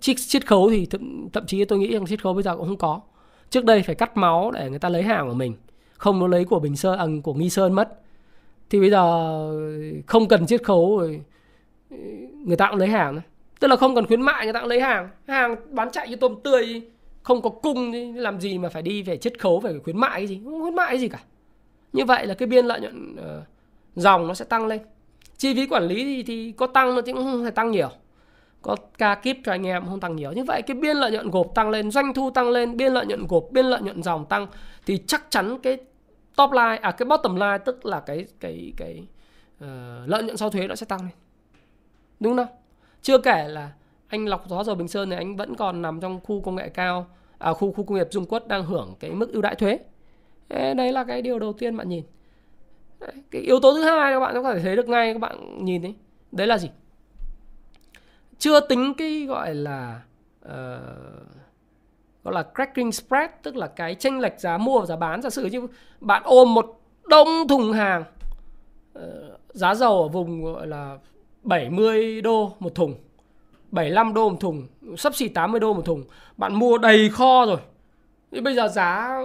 B: Chiết khấu thì thậm, thậm chí tôi nghĩ rằng chiết khấu bây giờ cũng không có. Trước đây phải cắt máu để người ta lấy hàng của mình, không nó lấy của Bình Sơn, à, của Nghi Sơn mất. Thì bây giờ không cần chiết khấu rồi người ta cũng lấy hàng tức là không cần khuyến mại người ta cũng lấy hàng. Hàng bán chạy như tôm tươi không có cung làm gì mà phải đi về chiết khấu phải khuyến mại cái gì? Không khuyến mại cái gì cả. Như vậy là cái biên lợi nhuận uh, dòng nó sẽ tăng lên. Chi phí quản lý thì, thì có tăng nó cũng không phải tăng nhiều có ca kíp cho anh em không tăng nhiều. Như vậy cái biên lợi nhuận gộp tăng lên doanh thu tăng lên biên lợi nhuận gộp biên lợi nhuận dòng tăng thì chắc chắn cái top line à cái bottom line tức là cái cái cái uh, lợi nhuận sau thuế nó sẽ tăng lên. Đúng không chưa kể là anh lọc gió dầu Bình Sơn này anh vẫn còn nằm trong khu công nghệ cao à, khu khu công nghiệp Dung Quất đang hưởng cái mức ưu đãi thuế. Đấy là cái điều đầu tiên bạn nhìn. Đấy, cái yếu tố thứ hai các bạn có thể thấy được ngay các bạn nhìn đấy đấy là gì? Chưa tính cái gọi là uh, gọi là cracking spread tức là cái chênh lệch giá mua và giá bán. Giả sử như bạn ôm một đông thùng hàng uh, giá dầu ở vùng gọi là 70 đô một thùng 75 đô một thùng sắp xỉ 80 đô một thùng bạn mua đầy kho rồi. Thì bây giờ giá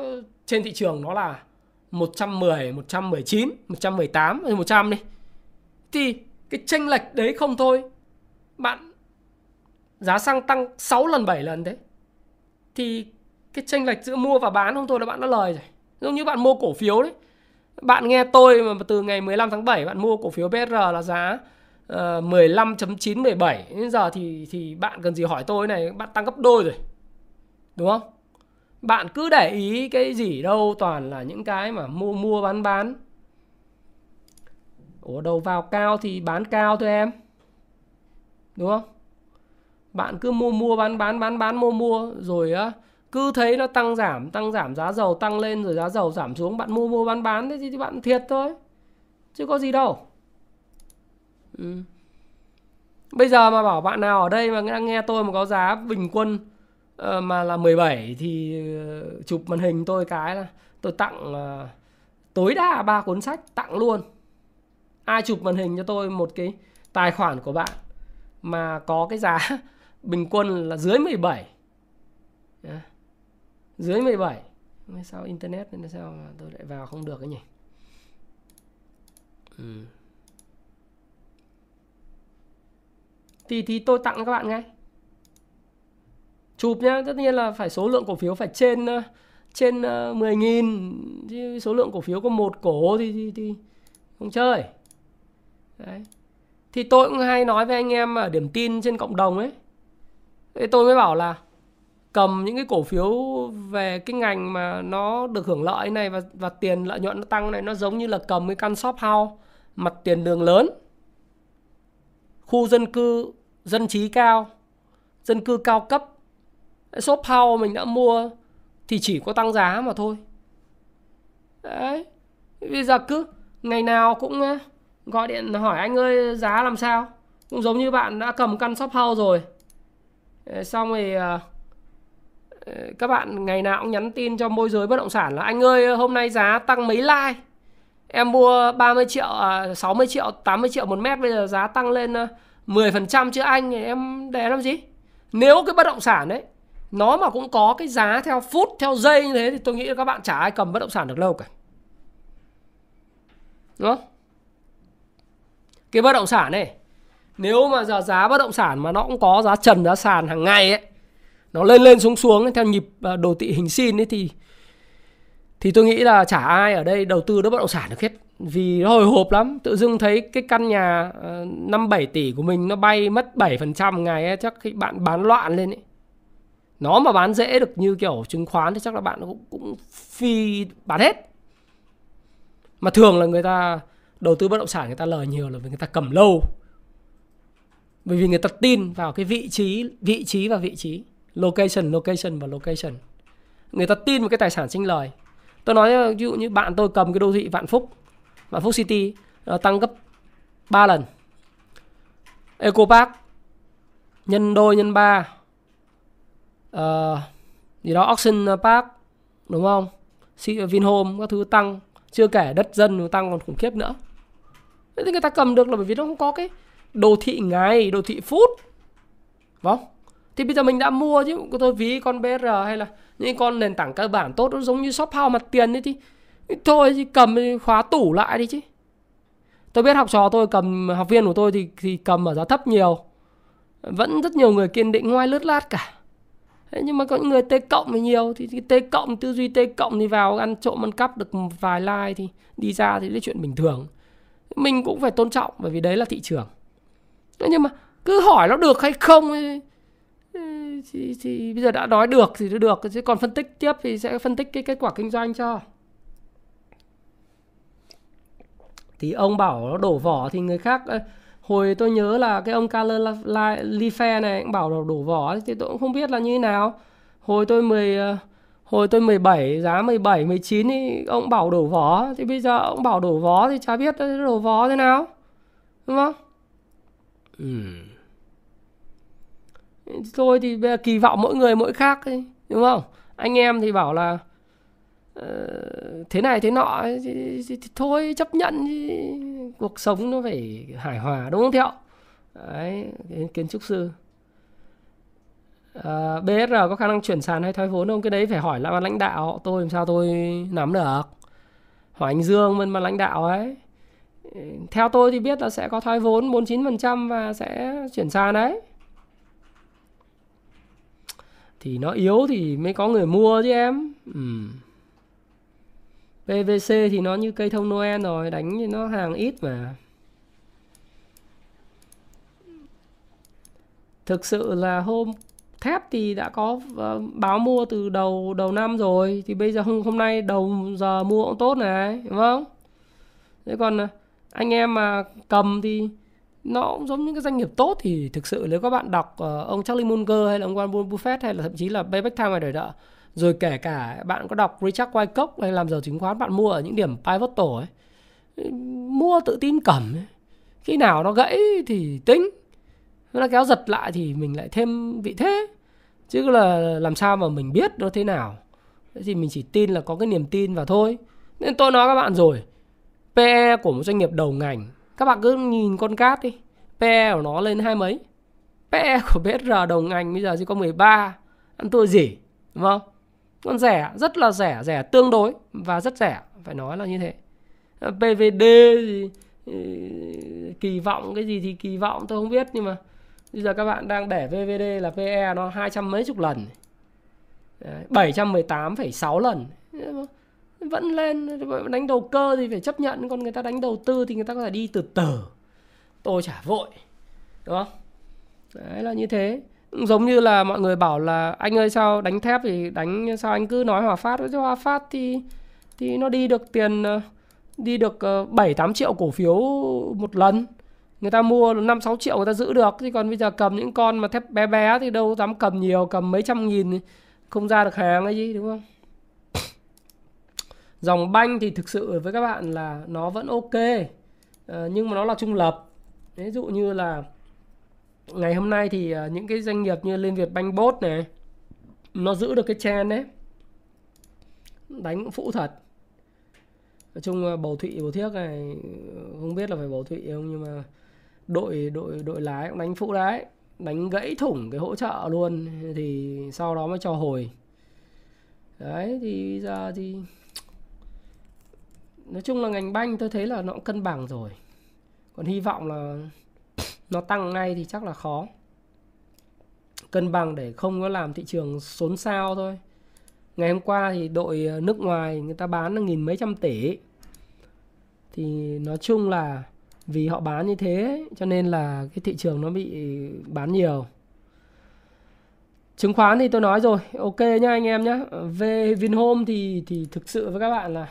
B: trên thị trường nó là 110, 119, 118 hay 100 đi. Thì cái chênh lệch đấy không thôi. Bạn giá xăng tăng 6 lần 7 lần thế thì cái tranh lệch giữa mua và bán không thôi là bạn đã lời rồi. Giống như bạn mua cổ phiếu đấy. Bạn nghe tôi mà từ ngày 15 tháng 7 bạn mua cổ phiếu BR là giá ờ, uh, 15.917 đến giờ thì thì bạn cần gì hỏi tôi này? Bạn tăng gấp đôi rồi. Đúng không? Bạn cứ để ý cái gì đâu toàn là những cái mà mua mua bán bán. Ủa đầu vào cao thì bán cao thôi em. Đúng không? Bạn cứ mua mua bán bán bán bán mua mua Rồi á cứ thấy nó tăng giảm Tăng giảm giá dầu tăng lên rồi giá dầu giảm xuống Bạn mua mua bán bán thế thì bạn thiệt thôi Chứ có gì đâu Ừ. Bây giờ mà bảo bạn nào ở đây mà đang nghe tôi mà có giá bình quân uh, mà là 17 thì uh, chụp màn hình tôi cái là tôi tặng uh, tối đa ba cuốn sách tặng luôn. Ai chụp màn hình cho tôi một cái tài khoản của bạn mà có cái giá bình quân là dưới 17. Yeah. Dưới 17. Sao internet nên sao mà tôi lại vào không được cái nhỉ? Ừ. thì thì tôi tặng các bạn ngay chụp nhá tất nhiên là phải số lượng cổ phiếu phải trên ờ, trên ờ, 10.000 chứ số lượng cổ phiếu có một cổ thì thì, thì không chơi đấy thì tôi cũng hay nói với anh em ở điểm tin trên cộng đồng ấy thế tôi mới bảo là cầm những cái cổ phiếu về cái ngành mà nó được hưởng lợi này và và tiền lợi nhuận nó tăng này, nó giống như là cầm cái căn shop house, mặt tiền đường lớn. Khu dân cư, dân trí cao, dân cư cao cấp. Shop house mình đã mua thì chỉ có tăng giá mà thôi. Đấy, bây giờ cứ ngày nào cũng ờ, gọi điện hỏi anh ơi giá làm sao? Cũng giống như bạn đã cầm căn shop house rồi. Ờ, xong rồi ờ, ờ, các bạn ngày nào cũng nhắn tin cho môi giới bất động sản là, anh ơi, hôm nay giá tăng mấy like? Em mua 30 triệu à, 60 triệu 80 triệu một mét, bây giờ giá tăng lên 10% chứ anh thì em để làm gì? Nếu cái bất động sản đấy nó mà cũng có cái giá theo phút theo giây như thế thì tôi nghĩ là các bạn chả ai cầm bất động sản được lâu cả. Đúng không? Cái bất động sản này nếu mà giờ giá bất động sản mà nó cũng có giá trần giá sàn hàng ngày ấy nó lên lên xuống xuống theo nhịp à, đồ thị hình sin ấy thì thì tôi nghĩ là chả ai ở đây đầu tư đất bất động sản được hết. Vì nó hồi hộp lắm tự dưng thấy cái căn nhà ờ, năm bảy tỷ của mình nó bay mất 7% ngày ấy, chắc khi bạn bán loạn lên ấy. Nó mà bán dễ được như kiểu chứng khoán thì chắc là bạn cũng, cũng phi bán hết. Mà thường là người ta đầu tư bất động sản người ta lời nhiều là vì người ta cầm lâu bởi vì người ta tin vào cái vị trí vị trí và vị trí. Location location và location. Người ta tin vào cái tài sản sinh lời. Tôi nói ví dụ như bạn tôi cầm cái đô thị vạn phúc vạn phúc city tăng gấp 3 lần. Eco park nhân đôi nhân ba. Uh, gì đó auction park đúng không? Vinhome các thứ tăng. Chưa kể đất dân tăng còn khủng khiếp nữa. Thế thì người ta cầm được là bởi vì nó không có cái đồ thị ngày đồ thị phút. Vâng. Thì bây giờ mình đã mua chứ tôi ví con BR hay là những con nền tảng cơ bản tốt, nó giống như shop house mặt tiền đấy thì thôi thì cầm khóa tủ lại đi chứ. Tôi biết học trò tôi cầm, học viên của tôi thì thì cầm ở giá thấp nhiều. Vẫn rất nhiều người kiên định ngoài lướt lát cả. Thế nhưng mà có những người T cộng thì nhiều, thì T cộng, tư duy T cộng thì vào ăn trộm ăn cắp được vài like thì đi ra thì là chuyện bình thường. Mình cũng phải tôn trọng bởi vì đấy là thị trường nhưng mà cứ hỏi nó được hay không ấy, ừ, thì, thì bây giờ đã nói được thì được chứ còn phân tích tiếp thì sẽ phân tích cái kết quả kinh doanh cho. Thì ông bảo nó đổ vỏ thì người khác hồi tôi nhớ là cái ông Carl Life này cũng bảo đổ, đổ vỏ thì tôi cũng không biết là như thế nào. Hồi tôi 10 ờ, hồi tôi 17 giá 17 19 thì ông bảo đổ vỏ thì bây giờ ông bảo đổ vỏ thì chả biết đổ vỏ thế nào đúng không? Ừ. thôi thì bây giờ kỳ vọng mỗi người mỗi khác ấy, đúng không? Anh em thì bảo là uh, thế này thế nọ thì, thì, thì, thì thôi chấp nhận thì cuộc sống nó phải hài hòa đúng không Thiệu? Đấy kiến trúc sư. Ờ, uh, BSR có khả năng chuyển sàn hay thoái vốn không? Cái đấy phải hỏi lại lãnh đạo. Tôi làm sao tôi nắm được? Hỏi anh Dương bên mà lãnh đạo ấy theo tôi thì biết là sẽ có thoái vốn 49% và sẽ chuyển sàn đấy. Thì nó yếu thì mới có người mua chứ em. Ừ. PVC thì nó như cây thông Noel rồi, đánh thì nó hàng ít mà. Thực sự là hôm, thép thì đã có ờ, báo mua từ đầu đầu năm rồi. Thì bây giờ hôm hôm nay, đầu giờ mua cũng tốt này, đúng không? Thế còn ờ, anh em mà cầm thì nó cũng giống những cái doanh nghiệp tốt thì thực sự nếu các bạn đọc uh, ông Charlie Munger hay là ông Warren Buffett hay là thậm chí là Payback Time hay đời đó rồi kể cả bạn có đọc Richard Wyckoff hay làm giàu chứng khoán bạn mua ở những điểm pivotal ấy mua tự tin cầm ấy. khi nào nó gãy thì tính nó kéo giật lại thì mình lại thêm vị thế. Chứ là làm sao mà mình biết nó thế nào. Thế thì mình chỉ tin là có cái niềm tin vào thôi. Nên tôi nói các bạn rồi PE của một doanh nghiệp đầu ngành. Các bạn cứ nhìn con cát đi. PE của nó lên hai mấy? PE của BSR đầu ngành bây giờ chỉ có 13 ăn thua gì? Đúng không? Con rẻ rất là rẻ rẻ tương đối và rất rẻ phải nói là như thế. Ờ, PVD gì ừ, kỳ vọng cái gì thì kỳ vọng tôi không biết nhưng mà bây giờ các bạn đang để VVD là PE nó hai trăm mấy chục lần. 718,6 lần vẫn lên đánh đầu cơ thì phải chấp nhận, còn người ta đánh đầu tư thì người ta có thể đi từ từ. Tôi chả vội, đúng không? Đấy là như thế. Giống như là mọi người bảo là anh ơi, sao đánh thép thì đánh, sao anh cứ nói hòa phát với hòa phát thì thì nó đi được tiền ờ, đi được ờ, 7 8 triệu cổ phiếu một lần. Người ta mua 5 6 triệu người ta giữ được, thì còn bây giờ cầm những con mà thép bé bé thì đâu dám cầm nhiều, cầm mấy trăm nghìn không ra được hàng ấy gì, đúng không? Dòng banh thì thực sự với các bạn là nó vẫn ok à, nhưng mà nó là trung lập. Ví dụ như là ngày hôm nay thì ờ, những cái doanh nghiệp như Liên Việt Banh Bốt này nó giữ được cái chen đấy. Đánh cũng phũ thật. Nói chung ờ, bầu thụy bầu thiếc này không biết là phải bầu thụy không nhưng mà đội đội đội lái cũng đánh phũ đấy. Đánh gãy thủng cái hỗ trợ luôn thì sau đó mới cho hồi. Đấy thì giờ thì nói chung là ngành banh tôi thấy là nó cũng cân bằng rồi. Còn hy vọng là nó tăng ngay thì chắc là khó. Cân bằng để không có làm thị trường xốn xao thôi. Ngày hôm qua thì đội ờ, nước ngoài người ta bán là nghìn mấy trăm tỷ. Thì nói chung là vì họ bán như thế, cho nên là cái thị trường nó bị bán nhiều. Chứng khoán thì tôi nói rồi, ok nhá anh em nhá. Ờ, Về Vinhome thì thì thực sự với các bạn là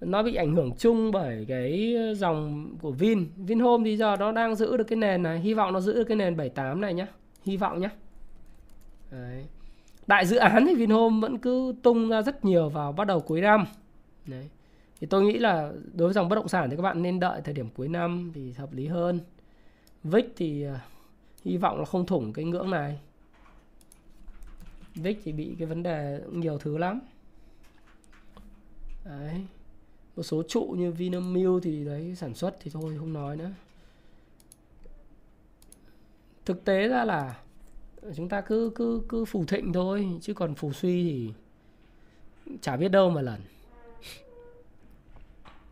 B: nó bị ảnh hưởng chung bởi cái ờ, dòng của Vin. Vinhome thì giờ nó đang giữ được cái nền này. Hy vọng nó giữ được cái nền 78 này nhá. Hy vọng nhá. Đấy. đại dự án thì Vinhome vẫn cứ tung ra rất nhiều vào bắt đầu cuối năm. Đấy. thì tôi nghĩ là đối với dòng bất động sản thì các bạn nên đợi thời điểm cuối năm thì hợp lý hơn. VIX thì ờ, hy vọng là không thủng cái ngưỡng này. VIX thì bị cái vấn đề nhiều thứ lắm. Đấy một số trụ như Vinamilk thì đấy, sản xuất thì thôi, không nói nữa. Thực tế ra là chúng ta cứ cứ cứ phù thịnh thôi, chứ còn phù suy thì chả biết đâu mà lần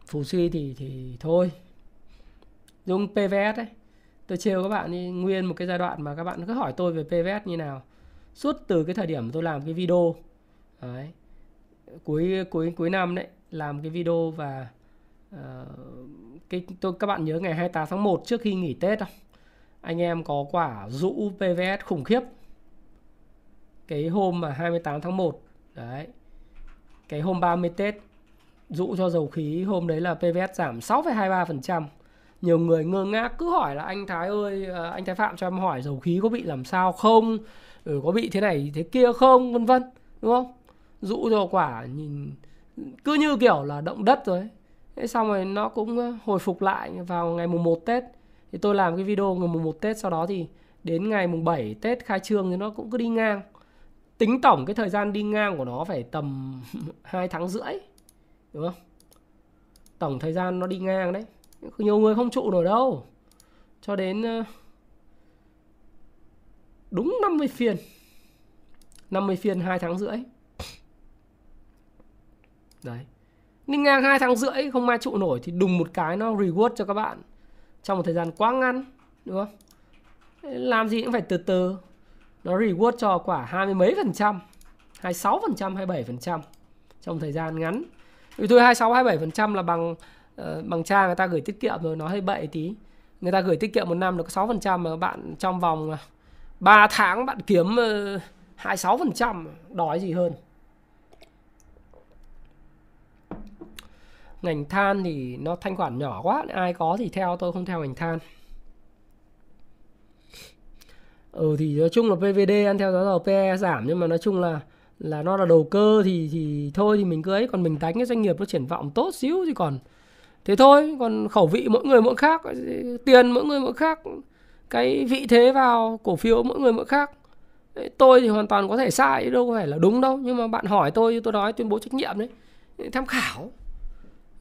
B: phù suy thì thì thôi. Dùng PVS đấy tôi trêu các bạn đi, nguyên một cái giai đoạn mà các bạn cứ hỏi tôi về PVS như nào. Suốt từ cái thời điểm tôi làm cái video, đấy, cuối cuối cuối năm đấy làm cái video và uh, cái tôi các bạn nhớ ngày 28 tháng 1 trước khi nghỉ Tết không? Anh em có quả rũ PVS khủng khiếp. Cái hôm mà 28 tháng 1 đấy. Cái hôm 30 Tết dụ cho dầu khí hôm đấy là PVS giảm 6,23%. Nhiều người ngơ ngác cứ hỏi là anh Thái ơi, ờ, anh Thái Phạm cho em hỏi dầu khí có bị làm sao không? Ừ, có bị thế này thế kia không vân vân, đúng không? Dụ cho quả nhìn cứ như kiểu là động đất rồi thế xong rồi nó cũng ờ, hồi phục lại vào ngày mùng 1 Tết. Thì tôi làm cái video ngày mùng 1 Tết sau đó thì đến ngày mùng 7 Tết khai trương thì nó cũng cứ đi ngang. Tính tổng cái thời gian đi ngang của nó phải tầm [laughs] 2 tháng rưỡi, đúng không? Tổng thời gian nó đi ngang đấy. Nhiều người không trụ nổi đâu. Cho đến ờ, đúng 50 phiên. 50 phiên 2 tháng rưỡi đấy. Ninh ngang hai tháng rưỡi không ai trụ nổi thì đùng một cái nó reward cho các bạn trong một thời gian quá ngắn đúng không? Làm gì cũng phải từ từ. Nó reward cho quả hai mươi mấy phần trăm 26 phần trăm 27 phần trăm trong thời gian ngắn. Vì thôi 26 27 phần trăm là bằng uh, bằng cha người ta gửi tiết kiệm rồi nó hơi bậy tí. Người ta gửi tiết kiệm một năm được 6 phần trăm mà bạn trong vòng ờ, 3 tháng bạn kiếm ờ, uh, 26 phần trăm đói gì hơn. Ngành than thì nó thanh khoản nhỏ quá, ai có thì theo, tôi không theo ngành than. Ừ thì nói chung là PVD ăn theo giá dầu PE giảm, nhưng mà nói chung là là nó là đầu cơ thì thì thôi, thì mình cứ ấy. Còn mình đánh cái doanh nghiệp nó triển vọng tốt xíu thì còn, thế thôi. Còn khẩu vị mỗi người mỗi khác, tiền mỗi người mỗi khác, cái vị thế vào, cổ phiếu mỗi người mỗi khác. Tôi thì hoàn toàn có thể sai, đâu có phải là đúng đâu. Nhưng mà bạn hỏi tôi tôi nói tuyên bố trách nhiệm đấy. Tham khảo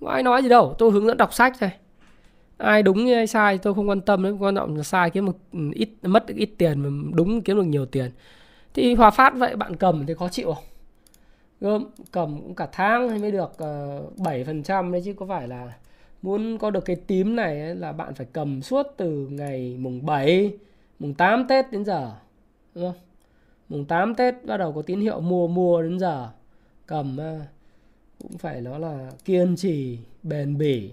B: có ai nói gì đâu tôi hướng dẫn đọc sách thôi. Ai đúng hay sai tôi không quan tâm đấy quan trọng là sai kiếm một ừ, ít mất được ít tiền mà đúng kiếm được nhiều tiền. Thì hòa phát vậy bạn cầm thì khó chịu à? không? Cầm cũng cả tháng mới được ờ, bảy phần trăm đấy chứ có phải là muốn có được cái tím này ấy, là bạn phải cầm suốt từ ngày mùng 7 mùng 8 Tết đến giờ đúng không? Mùng 8 Tết bắt đầu có tín hiệu mua mua đến giờ cầm ờ, cũng phải nói là kiên trì, bền bỉ.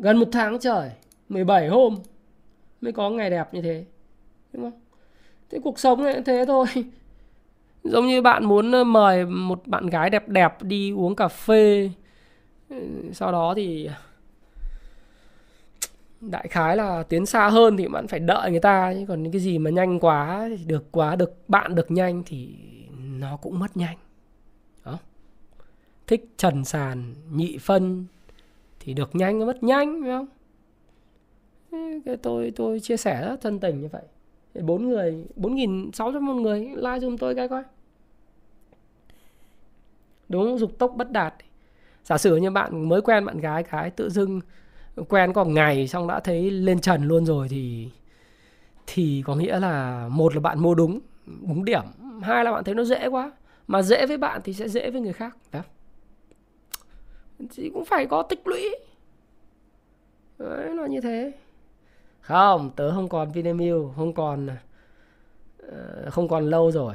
B: Gần một tháng trời 17 hôm mới có ngày đẹp như thế, đúng không? Thế cuộc sống này thế thôi. [laughs] Giống như bạn muốn ờ, mời một bạn gái đẹp đẹp đi uống cà phê. Ừ, sau đó thì à, đại khái là tiến xa hơn thì bạn phải đợi người ta, chứ còn những cái gì mà nhanh quá được quá, được bạn, được nhanh thì nó cũng mất nhanh thích trần sàn, nhị phân thì được nhanh, mất nhanh, phải không? Cái tôi tôi chia sẻ rất thân tình như vậy. Bốn người, bốn nghìn sáu trăm một người, like giùm tôi cái coi. Đúng dục tốc bất đạt. Giả sử như bạn mới quen bạn gái, cái tự dưng quen có một ngày xong đã thấy lên trần luôn rồi thì thì có nghĩa là một là bạn mua đúng đúng điểm. Hai là bạn thấy nó dễ quá. Mà dễ với bạn thì sẽ dễ với người khác đó thì cũng phải có tích lũy. Đấy là như thế. Không, tớ không còn Vinamilk, không còn ờ, không còn lâu rồi.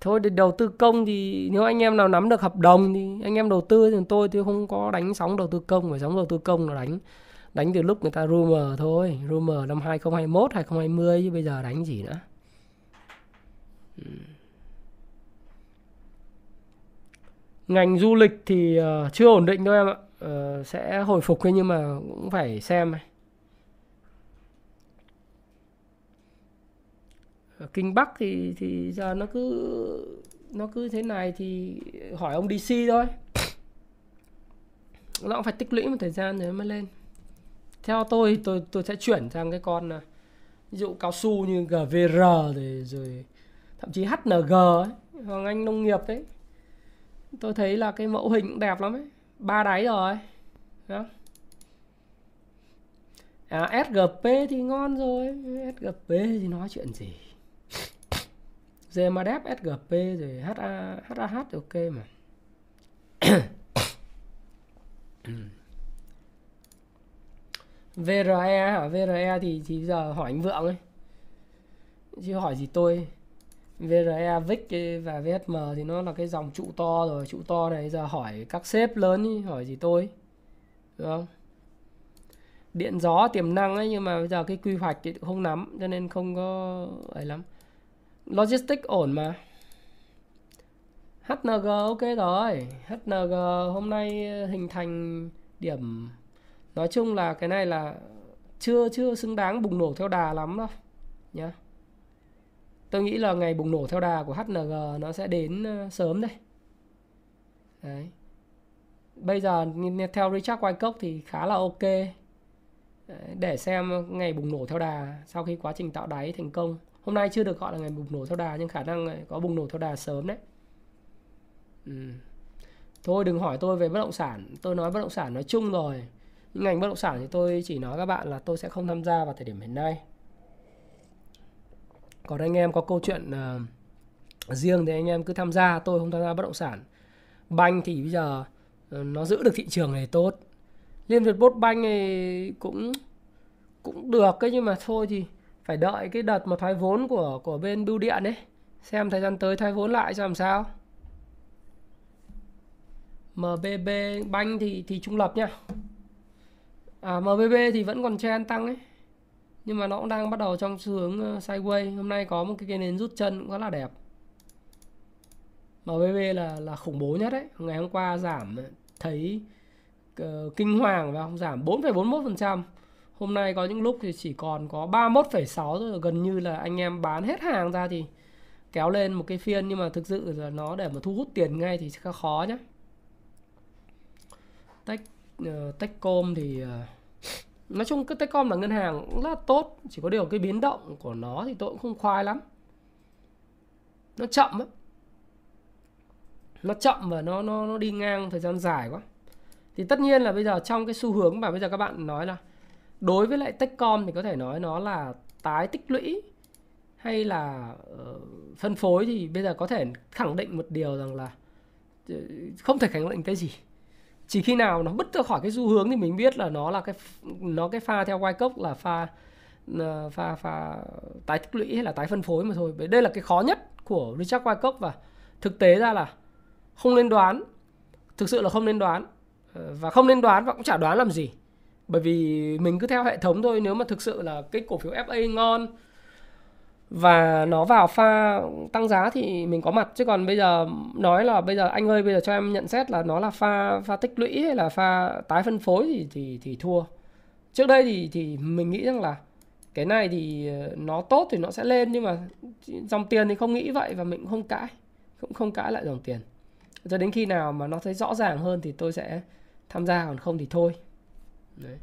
B: Thôi để đầu tư công thì nếu anh em nào nắm được hợp đồng thì anh em đầu tư thì tôi tôi không có đánh sóng đầu tư công mà sóng đầu tư công là đánh đánh từ lúc người ta rumor thôi. Rumor năm 2021 2020 chứ bây giờ đánh gì nữa. Ừ. ngành du lịch thì uh, chưa ổn định đâu em ạ. Uh, sẽ hồi phục nhưng mà cũng phải xem ở kinh bắc thì thì giờ nó cứ nó cứ thế này thì hỏi ông dc thôi. Nó cũng phải tích lũy một thời gian rồi mới lên. Theo tôi tôi tôi sẽ chuyển sang cái con ờ, ví dụ cao su như GVR rồi rồi thậm chí HNG ấy, Hoàng Anh nông nghiệp đấy tôi thấy là cái mẫu hình cũng đẹp lắm ấy. Ba đáy rồi. Đó. À, SGP thì ngon rồi. SGP thì nói chuyện gì? Gmadep SGP rồi HA, HAH thì ok mà. [coughs] VRE hả? VRE thì thì giờ hỏi anh Vượng ấy. Chứ hỏi gì tôi? VRE VIC và VSM thì nó là cái dòng trụ to rồi. Trụ to này giờ hỏi các sếp lớn ý, hỏi gì tôi được không? Điện gió tiềm năng ấy nhưng mà bây giờ cái quy hoạch thì không nắm cho nên không có ấy lắm. Logistics ổn mà. HNG ok rồi. HNG hôm nay hình thành điểm. Nói chung là cái này là chưa chưa xứng đáng bùng nổ theo đà lắm đâu nhá tôi nghĩ là ngày bùng nổ theo đà của HNG nó sẽ đến ờ, sớm đây. Đấy. Bây giờ theo Richard Wyckoff thì khá là ok. Để xem ngày bùng nổ theo đà sau khi quá trình tạo đáy thành công. Hôm nay chưa được gọi là ngày bùng nổ theo đà nhưng khả năng ờ, có bùng nổ theo đà sớm đấy. Ừ. thôi đừng hỏi tôi về bất động sản. Tôi nói bất động sản nói chung rồi. Những ngành bất động sản thì tôi chỉ nói các bạn là tôi sẽ không tham gia vào thời điểm hiện nay còn anh em có câu chuyện uh, riêng thì anh em cứ tham gia tôi không tham gia bất động sản. Banh thì bây giờ uh, nó giữ được thị trường này tốt. Liên việt bốt banh này cũng cũng được cái nhưng mà thôi thì phải đợi cái đợt mà thoái vốn của của bên bưu điện ấy xem thời gian tới thoái vốn lại cho làm sao. MBB banh thì thì trung lập nhá à, MBB thì vẫn còn trend tăng ấy nhưng mà nó cũng đang bắt đầu trong xu hướng ờ, sideways. Hôm nay có một cái cây nến rút chân cũng rất là đẹp. MBB là là khủng bố nhất đấy. Ngày hôm qua giảm ờ, thấy uh, kinh hoàng và giảm 4,41% hôm nay có những lúc thì chỉ còn có 31,6 thôi. Gần như là anh em bán hết hàng ra thì kéo lên một cái phiên. Nhưng mà thực sự là nó để mà thu hút tiền ngay thì khá khó nhé Tech uh, Techcom thì uh, nói chung cái Techcom là ngân hàng cũng rất là tốt chỉ có điều cái biến động của nó thì tôi cũng không khoai lắm. Nó chậm á. Nó chậm và nó nó nó đi ngang thời gian dài quá. Thì tất nhiên là bây giờ trong cái xu hướng mà bây giờ các bạn nói là đối với lại Techcom thì có thể nói nó là tái tích lũy hay là uh, phân phối thì bây giờ có thể khẳng định một điều rằng là ờ, không thể khẳng định cái gì chỉ khi nào nó bứt ra khỏi cái xu hướng thì mình biết là nó là cái nó cái pha theo Wyckoff là pha ờ, pha pha tái tích lũy hay là tái phân phối mà thôi. Đây là cái khó nhất của Richard Wyckoff và thực tế ra là không nên đoán, thực sự là không nên đoán ờ, và không nên đoán và cũng chả đoán làm gì. Bởi vì mình cứ theo hệ thống thôi, nếu mà thực sự là cái cổ phiếu FA ngon và nó vào pha tăng giá thì mình có mặt. Chứ còn bây giờ, nói là bây giờ anh ơi, bây giờ cho em nhận xét là nó là pha pha tích lũy hay là pha tái phân phối thì thì thì thua. Trước đây thì thì mình nghĩ rằng là cái này thì ờ, nó tốt thì nó sẽ lên, nhưng mà dòng tiền thì không nghĩ vậy và mình cũng không cãi, cũng không cãi lại dòng tiền. Cho đến khi nào mà nó thấy rõ ràng hơn thì tôi sẽ tham gia, còn không thì thôi. Đấy.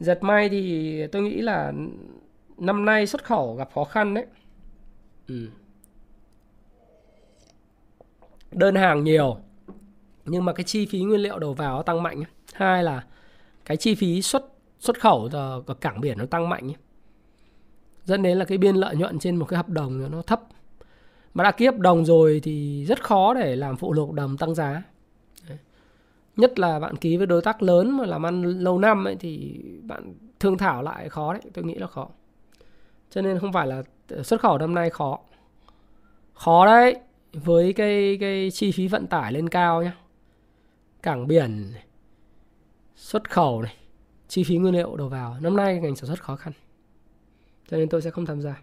B: giật may thì tôi nghĩ là năm nay xuất khẩu gặp khó khăn đấy. Ừ. đơn hàng nhiều nhưng mà cái chi phí nguyên liệu đầu vào nó tăng mạnh hai là cái chi phí xuất xuất khẩu ở cảng biển nó tăng mạnh dẫn đến là cái biên lợi nhuận trên một cái hợp đồng nó thấp. Mà đã ký hợp đồng rồi thì rất khó để làm phụ lục đồng tăng giá. Nhất là bạn ký với đối tác lớn mà làm ăn lâu năm ấy thì bạn thương thảo lại khó đấy tôi nghĩ là khó cho nên không phải là ờ, xuất khẩu năm nay khó. Khó đấy với cái cái chi phí vận tải lên cao nhá. Cảng biển này, xuất khẩu này chi phí nguyên liệu đầu vào năm nay ngành sản xuất khó khăn. Cho nên tôi sẽ không tham gia.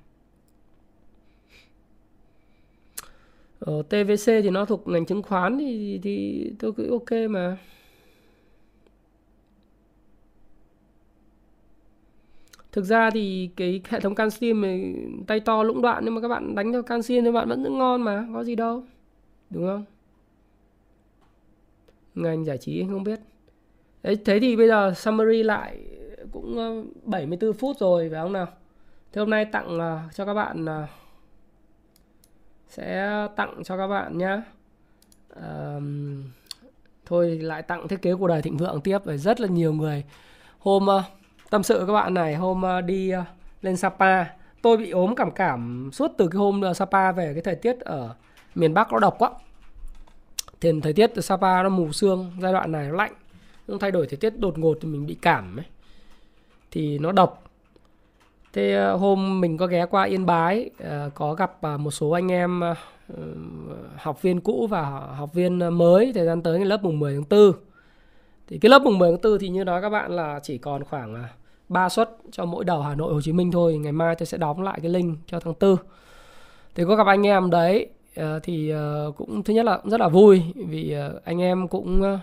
B: Ờ, Ở TVC thì nó thuộc ngành chứng khoán thì thì tôi cứ ok mà. Thực ra thì cái hệ thống canxi này tay to lũng đoạn nhưng mà các bạn đánh theo canxi thì bạn vẫn rất ngon mà, có gì đâu. Đúng không? Ngành giải trí không biết. Đấy, thế thì bây giờ summary lại cũng ờ, 74 phút rồi phải không nào? Thế hôm nay tặng uh, cho các bạn uh, sẽ tặng cho các bạn nhá. Uh, thôi lại tặng thiết kế của đời thịnh vượng tiếp với rất là nhiều người. Hôm uh, tâm sự các bạn này hôm ờ, đi ờ, lên Sapa, tôi bị ốm cảm cảm suốt từ cái hôm ờ, Sapa về cái thời tiết ở miền Bắc nó độc quá. Thì thời tiết ở Sapa nó mù sương, giai đoạn này nó lạnh, nó thay đổi thời tiết đột ngột thì mình bị cảm ấy. Thì nó độc Thế hôm mình có ghé qua Yên Bái có gặp một số anh em học viên cũ và học viên mới thời gian tới lớp mùng 10 tháng 4. Thì cái lớp mùng 10 tháng 4 thì như nói các bạn là chỉ còn khoảng 3 suất cho mỗi đầu Hà Nội Hồ Chí Minh thôi. Ngày mai tôi sẽ đóng lại cái link cho tháng 4. Thì có gặp anh em đấy ờ, thì ờ, cũng thứ nhất là cũng rất là vui vì ờ, anh em cũng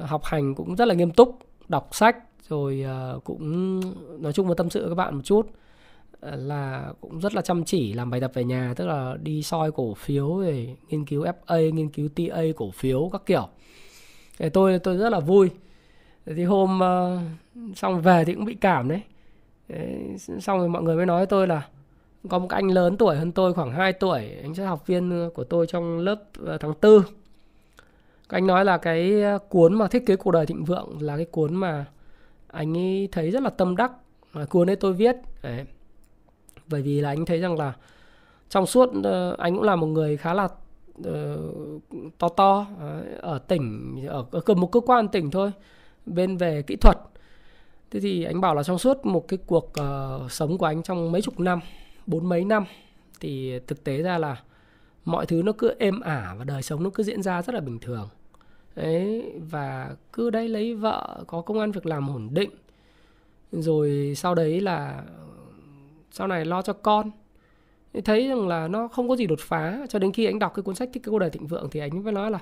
B: học hành cũng rất là nghiêm túc, đọc sách rồi cũng nói chung là tâm sự với các bạn một chút là cũng rất là chăm chỉ làm bài tập về nhà tức là đi soi cổ phiếu về nghiên cứu FA nghiên cứu TA cổ phiếu các kiểu thì tôi tôi rất là vui thì hôm uh, xong về thì cũng bị cảm đấy. Đấy, xong rồi mọi người mới nói với tôi là có một anh lớn tuổi hơn tôi khoảng 2 tuổi anh sẽ học viên của tôi trong lớp ờ, tháng tư, anh nói là cái ờ, cuốn mà thiết kế cuộc đời thịnh vượng là cái cuốn mà anh ấy thấy rất là tâm đắc cuốn ấy tôi viết. Đấy. bởi vì là anh thấy rằng là trong suốt anh cũng là một người khá là uh, to to ở tỉnh ở, ở một cơ quan tỉnh thôi bên về kỹ thuật. Thế thì anh bảo là trong suốt một cái cuộc uh, sống của anh trong mấy chục năm bốn mấy năm thì thực tế ra là mọi thứ nó cứ êm ả và đời sống nó cứ diễn ra rất là bình thường. Đấy và cứ đấy lấy vợ có công an việc làm ổn định. Rồi sau đấy là sau này lo cho con. Thấy rằng là nó không có gì đột phá. Cho đến khi anh đọc cái cuốn sách thích cái cuộc đời thịnh vượng thì anh mới nói là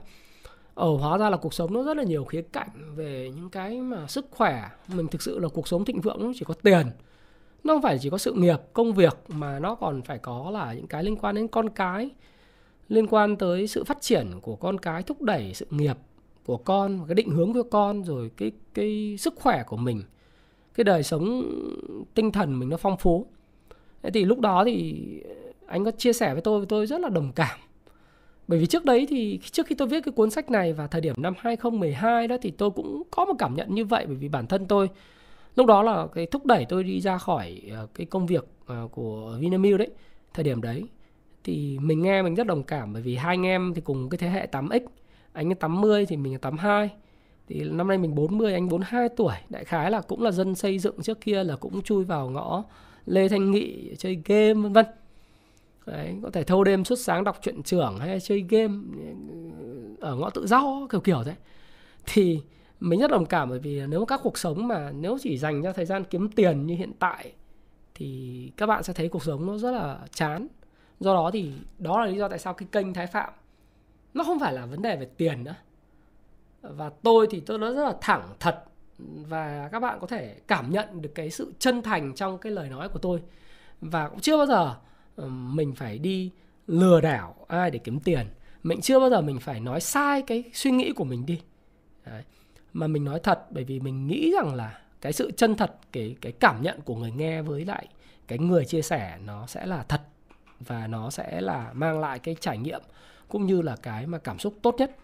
B: ở hóa ra là cuộc sống nó rất là nhiều khía cạnh về những cái mà sức khỏe. Mình thực sự là cuộc sống thịnh vượng nó chỉ có tiền. Nó không phải chỉ có sự nghiệp, công việc mà nó còn phải có là những cái liên quan đến con cái, liên quan tới sự phát triển của con cái, thúc đẩy sự nghiệp của con, cái định hướng của con, rồi cái cái sức khỏe của mình, cái đời sống tinh thần mình nó phong phú. Thế thì lúc đó thì anh có chia sẻ với tôi tôi rất là đồng cảm bởi vì trước đấy thì trước khi tôi viết cái cuốn sách này vào thời điểm năm 2012 đó thì tôi cũng có một cảm nhận như vậy. Bởi vì bản thân tôi, lúc đó là cái thúc đẩy tôi đi ra khỏi ờ, cái công việc ờ, của Vinamilk đấy, thời điểm đấy. Thì mình nghe mình rất đồng cảm, bởi vì hai anh em thì cùng cái thế hệ 8X anh ấy 80 thì mình là 82 thì năm nay mình 40 anh 42 tuổi. Đại khái là cũng là dân xây dựng trước kia là cũng chui vào ngõ Lê Thanh Nghị, chơi game, vân vân. Đấy, có thể thâu đêm suốt sáng đọc truyện trưởng hay chơi game ở ngõ tự do kiểu kiểu thế. Thì mình rất đồng cảm bởi vì nếu các cuộc sống mà nếu chỉ dành cho thời gian kiếm tiền như hiện tại thì các bạn sẽ thấy cuộc sống nó rất là chán. Do đó thì đó là lý do tại sao cái kênh thái phạm nó không phải là vấn đề về tiền nữa. Và tôi thì tôi nói rất là thẳng thật và các bạn có thể cảm nhận được cái sự chân thành trong cái lời nói của tôi. Và cũng chưa bao giờ Ờ, mình phải đi lừa đảo ai để kiếm tiền. Mình chưa bao giờ mình phải nói sai cái suy nghĩ của mình đi. Đấy. mà mình nói thật, bởi vì mình nghĩ rằng là cái sự chân thật, cái cái cảm nhận của người nghe với lại cái người chia sẻ nó sẽ là thật và nó sẽ là mang lại cái trải nghiệm cũng như là cái mà cảm xúc tốt nhất.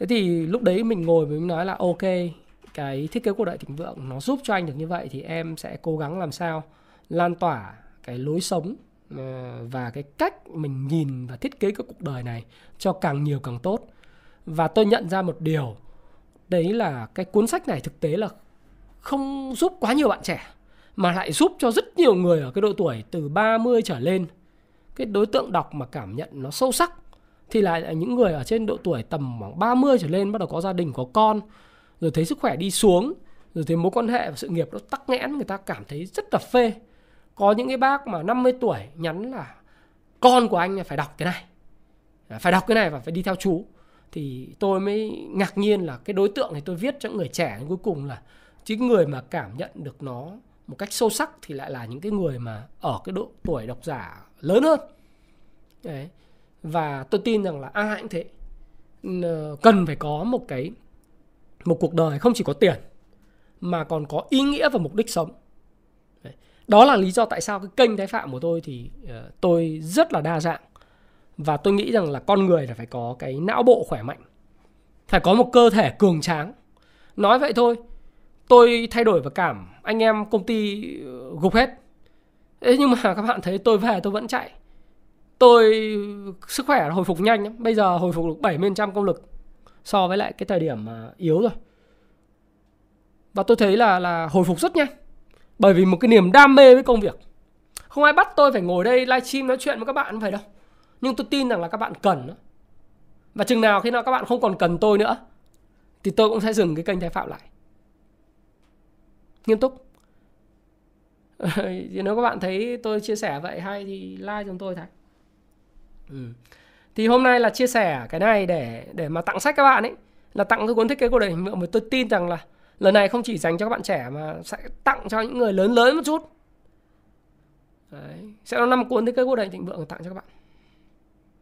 B: Thế thì lúc đấy mình ngồi mình nói là ok, cái thiết kế cuộc đời thịnh vượng nó giúp cho anh được như vậy thì em sẽ cố gắng làm sao lan tỏa cái lối sống Ờ, và cái cách mình nhìn và thiết kế cái cuộc đời này cho càng nhiều càng tốt. Và tôi nhận ra một điều, đấy là cái cuốn sách này thực tế là không giúp quá nhiều bạn trẻ, mà lại giúp cho rất nhiều người ở cái độ tuổi từ 30 trở lên. Cái đối tượng đọc mà cảm nhận nó sâu sắc thì là những người ở trên độ tuổi tầm khoảng 30 trở lên bắt đầu có gia đình, có con, rồi thấy sức khỏe đi xuống, rồi thấy mối quan hệ và sự nghiệp nó tắc nghẽn, người ta cảm thấy rất là phê có những cái bác mà 50 tuổi nhắn là, con của anh phải đọc cái này. Phải đọc cái này và phải đi theo chú. Thì tôi mới ngạc nhiên là cái đối tượng này tôi viết cho người trẻ cuối cùng là chính người mà cảm nhận được nó một cách sâu sắc thì lại là những cái người mà ở cái độ tuổi độc giả lớn hơn. Đấy. và tôi tin rằng là ai cũng thế. Ờ, cần phải có một cái, một cuộc đời không chỉ có tiền mà còn có ý nghĩa và mục đích sống đó là lý do tại sao cái kênh thái phạm của tôi thì uh, tôi rất là đa dạng. Và tôi nghĩ rằng là con người là phải có cái não bộ khỏe mạnh phải có một cơ thể cường tráng. Nói vậy thôi tôi thay đổi và cảm anh em công ty ờ, gục hết. Thế nhưng mà [laughs] các bạn thấy tôi về tôi vẫn chạy. Tôi ờ, sức khỏe hồi phục nhanh lắm. bây giờ hồi phục được 70% công lực so với lại cái thời điểm mà yếu rồi. Và tôi thấy là là hồi phục rất nhanh bởi vì một cái niềm đam mê với công việc. Không ai bắt tôi phải ngồi đây livestream nói chuyện với các bạn phải đâu. Nhưng tôi tin rằng là các bạn cần đó. và chừng nào khi nào các bạn không còn cần tôi nữa, thì tôi cũng sẽ dừng cái kênh thái phạm lại. Nghiêm túc. [laughs] Thì nếu các bạn thấy tôi chia sẻ vậy hay thì like cho tôi thôi ừ. thì hôm nay là chia sẻ cái này để để mà tặng sách các bạn ấy, là tặng cái cuốn thiết kế của đời mà tôi tin rằng là lần này không chỉ dành cho các bạn trẻ mà sẽ tặng cho những người lớn lớn một chút. Đấy. sẽ có năm cuốn thiết kế quốc đời thịnh vượng tặng cho các bạn.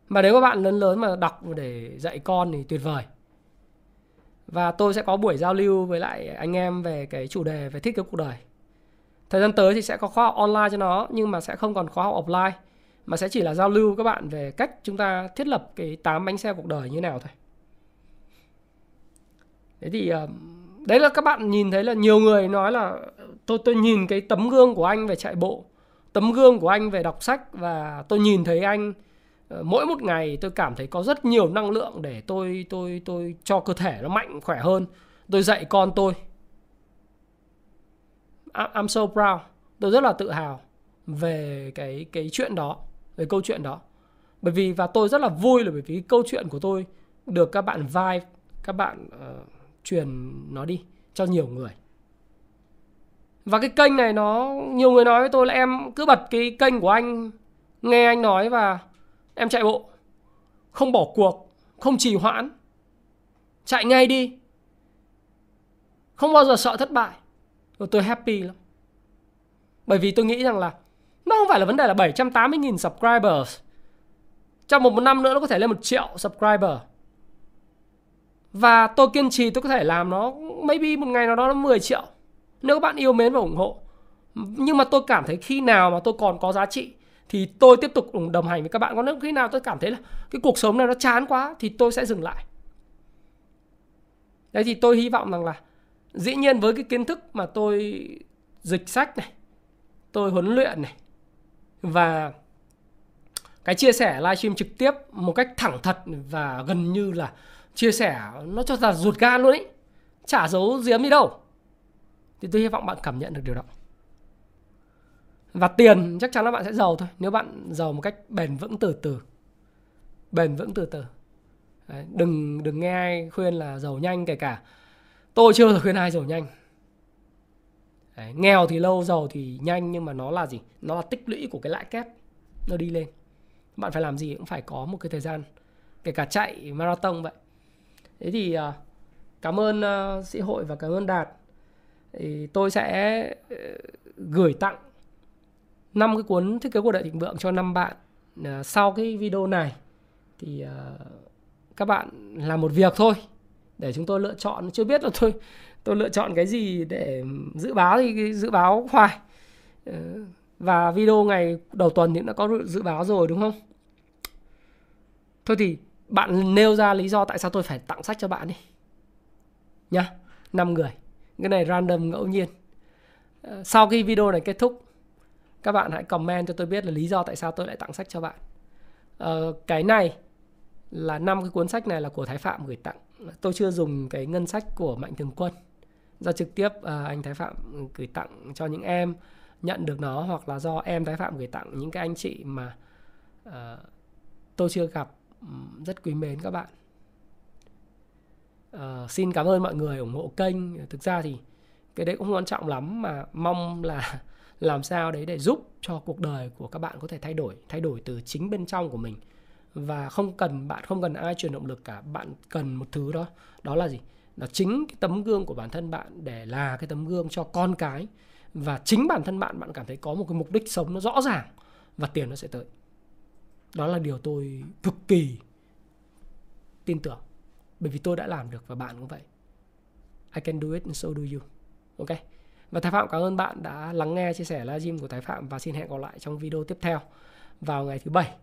B: Mà nếu các bạn lớn lớn mà đọc để dạy con thì tuyệt vời. Và tôi sẽ có buổi giao lưu với lại anh em về cái chủ đề về thiết kế cuộc đời. Thời gian tới thì sẽ có khóa học online cho nó, nhưng mà sẽ không còn khóa học offline, mà sẽ chỉ là giao lưu các bạn về cách chúng ta thiết lập cái tám bánh xe cuộc đời như nào thôi. Thế thì ờ, đấy là các bạn nhìn thấy là nhiều người nói là tôi tôi nhìn cái tấm gương của anh về chạy bộ tấm gương của anh về đọc sách và tôi nhìn thấy anh ờ, mỗi một ngày tôi cảm thấy có rất nhiều năng lượng để tôi tôi tôi cho cơ thể nó mạnh khỏe hơn. Tôi dạy con tôi. I'm so proud. Tôi rất là tự hào về cái cái chuyện đó về câu chuyện đó. Bởi vì và tôi rất là vui là bởi vì câu chuyện của tôi được các bạn vibe các bạn uh, truyền nó đi cho nhiều người. Và cái kênh này nó nhiều người nói với tôi là em cứ bật cái kênh của anh nghe anh nói và em chạy bộ. Không bỏ cuộc không trì hoãn. Chạy ngay đi. Không bao giờ sợ thất bại. Rồi tôi happy lắm. Bởi vì tôi nghĩ rằng là nó không phải là vấn đề là 780.000 subscribers. Trong một, một năm nữa nó có thể lên một triệu subscriber và tôi kiên trì tôi có thể làm nó maybe một ngày nào đó nó 10 triệu. Nếu các bạn yêu mến và ủng hộ. Nhưng mà tôi cảm thấy khi nào mà tôi còn có giá trị, thì tôi tiếp tục đồng hành với các bạn. Còn nếu khi nào tôi cảm thấy là cái cuộc sống này nó chán quá, thì tôi sẽ dừng lại. Đấy, thì tôi hy vọng rằng là dĩ nhiên với cái kiến thức mà tôi dịch sách này, tôi huấn luyện này, và cái chia sẻ livestream trực tiếp một cách thẳng thật và gần như là chia sẻ nó cho là ruột gan luôn ấy. Chả giấu giếm đi đâu. Thì tôi hy vọng bạn cảm nhận được điều đó. Và tiền chắc chắn là bạn sẽ giàu thôi nếu bạn giàu một cách bền vững từ từ. Bền vững từ từ. Đấy, đừng đừng nghe ai khuyên là giàu nhanh kể cả. Tôi chưa được khuyên ai giàu nhanh. Đấy, nghèo thì lâu giàu thì nhanh nhưng mà nó là gì? Nó là tích lũy của cái lãi kép. Nó đi lên. Bạn phải làm gì cũng phải có một cái thời gian kể cả chạy marathon vậy thế thì uh, cảm ơn uh, sĩ hội và cảm ơn đạt. Thì tôi sẽ uh, gửi tặng năm cái cuốn thiết kế cuộc đời thịnh vượng cho năm bạn uh, sau cái video này. Thì uh, các bạn làm một việc thôi để chúng tôi lựa chọn. Chưa biết là tôi tôi lựa chọn cái gì để dự báo thì dự báo hoài. Ờ, và video ngày đầu tuần thì đã có dự báo rồi đúng không? Thôi thì bạn nêu ra lý do tại sao tôi phải tặng sách cho bạn đi nhá năm người. Cái này random ngẫu nhiên. Ờ, sau khi video này kết thúc các bạn hãy comment cho tôi biết là lý do tại sao tôi lại tặng sách cho bạn. Ờ, cái này là năm cái cuốn sách này là của Thái Phạm gửi tặng. Tôi chưa dùng cái ngân sách của Mạnh Thường Quân. Do trực tiếp ờ, anh Thái Phạm gửi tặng cho những em nhận được nó hoặc là do em Thái Phạm gửi tặng những cái anh chị mà uh, tôi chưa gặp rất quý mến các bạn. À, xin cảm ơn mọi người ủng hộ kênh. Thực ra thì cái đấy cũng quan trọng lắm mà mong là [laughs] làm sao đấy để giúp cho cuộc đời của các bạn có thể thay đổi thay đổi từ chính bên trong của mình. Và không cần bạn không cần ai truyền động lực cả bạn cần một thứ đó đó là gì? Là chính cái tấm gương của bản thân bạn để là cái tấm gương cho con cái. Và chính bản thân bạn bạn cảm thấy có một cái mục đích sống nó rõ ràng và tiền nó sẽ tới đó là điều tôi cực kỳ tin tưởng. Bởi vì tôi đã làm được và bạn cũng vậy. I can do it and so do you. Ok? Và Thái Phạm cảm ơn bạn đã lắng nghe chia sẻ livestream của Thái Phạm và xin hẹn gặp lại trong video tiếp theo vào ngày thứ bảy.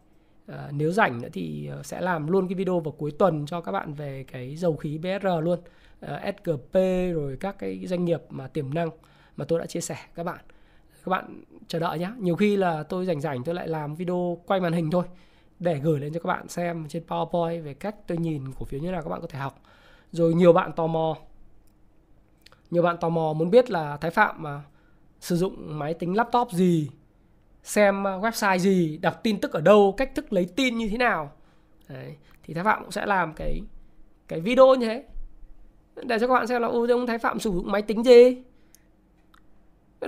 B: À, nếu rảnh nữa thì ờ, sẽ làm luôn cái video vào cuối tuần cho các bạn về cái dầu khí BSR luôn. Ờ, à, SGP rồi các cái doanh nghiệp mà tiềm năng mà tôi đã chia sẻ các bạn các bạn chờ đợi nhé nhiều khi là tôi rảnh rảnh tôi lại làm video quay màn hình thôi, để gửi lên cho các bạn xem trên PowerPoint về cách tôi nhìn cổ phiếu như nào các bạn có thể học. Rồi nhiều bạn tò mò, nhiều bạn tò mò muốn biết là Thái Phạm mà sử dụng máy tính laptop gì, xem website gì, đọc tin tức ở đâu, cách thức lấy tin như thế nào. Đấy. thì Thái Phạm cũng sẽ làm cái cái video như thế. Để cho các bạn xem là ô ông Thái Phạm sử dụng máy tính gì?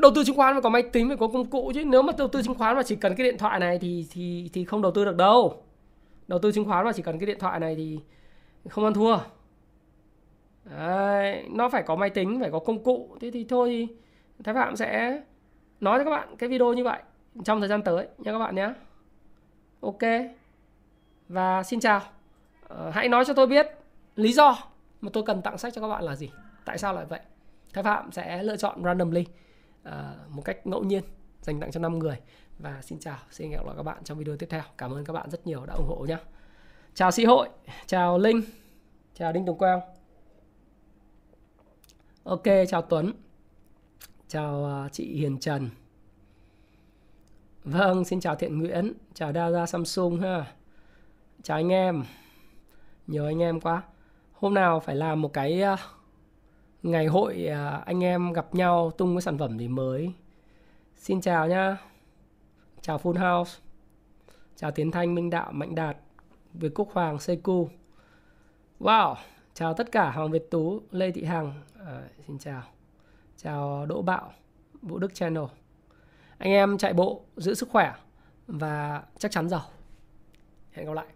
B: Đầu tư chứng khoán phải có máy tính phải có công cụ chứ. Nếu mà đầu tư chứng khoán mà chỉ cần cái điện thoại này thì thì thì không đầu tư được đâu. Đầu tư chứng khoán mà chỉ cần cái điện thoại này thì không ăn thua. Đấy, nó phải có máy tính phải có công cụ. Thế thì thôi thì thái phạm sẽ nói cho các bạn cái video như vậy trong thời gian tới nha các bạn nhé. Ok. Và xin chào. Ờ, hãy nói cho tôi biết lý do mà tôi cần tặng sách cho các bạn là gì. Tại sao lại vậy? Thái phạm sẽ lựa chọn randomly uh, một cách ngẫu nhiên dành tặng cho 5 người. Và xin chào xin hẹn gặp lại các bạn trong video tiếp theo. Cảm ơn các bạn rất nhiều đã ủng hộ nhé chào sĩ hội chào linh chào đinh tùng quang. Ok chào tuấn chào uh, chị hiền trần. Vâng xin chào thiện nguyễn chào đa gia samsung ha. Chào anh em nhiều anh em quá. Hôm nào phải làm một cái uh, ngày hội à, anh em gặp nhau tung cái sản phẩm gì mới. Xin chào nhá. Chào full house. Chào tiến thanh minh đạo mạnh đạt việt quốc hoàng seku. Wow chào tất cả hoàng việt tú lê thị hằng. À, xin chào. Chào đỗ bạo vũ đức channel. Anh em chạy bộ giữ sức khỏe và chắc chắn giàu. Hẹn gặp lại.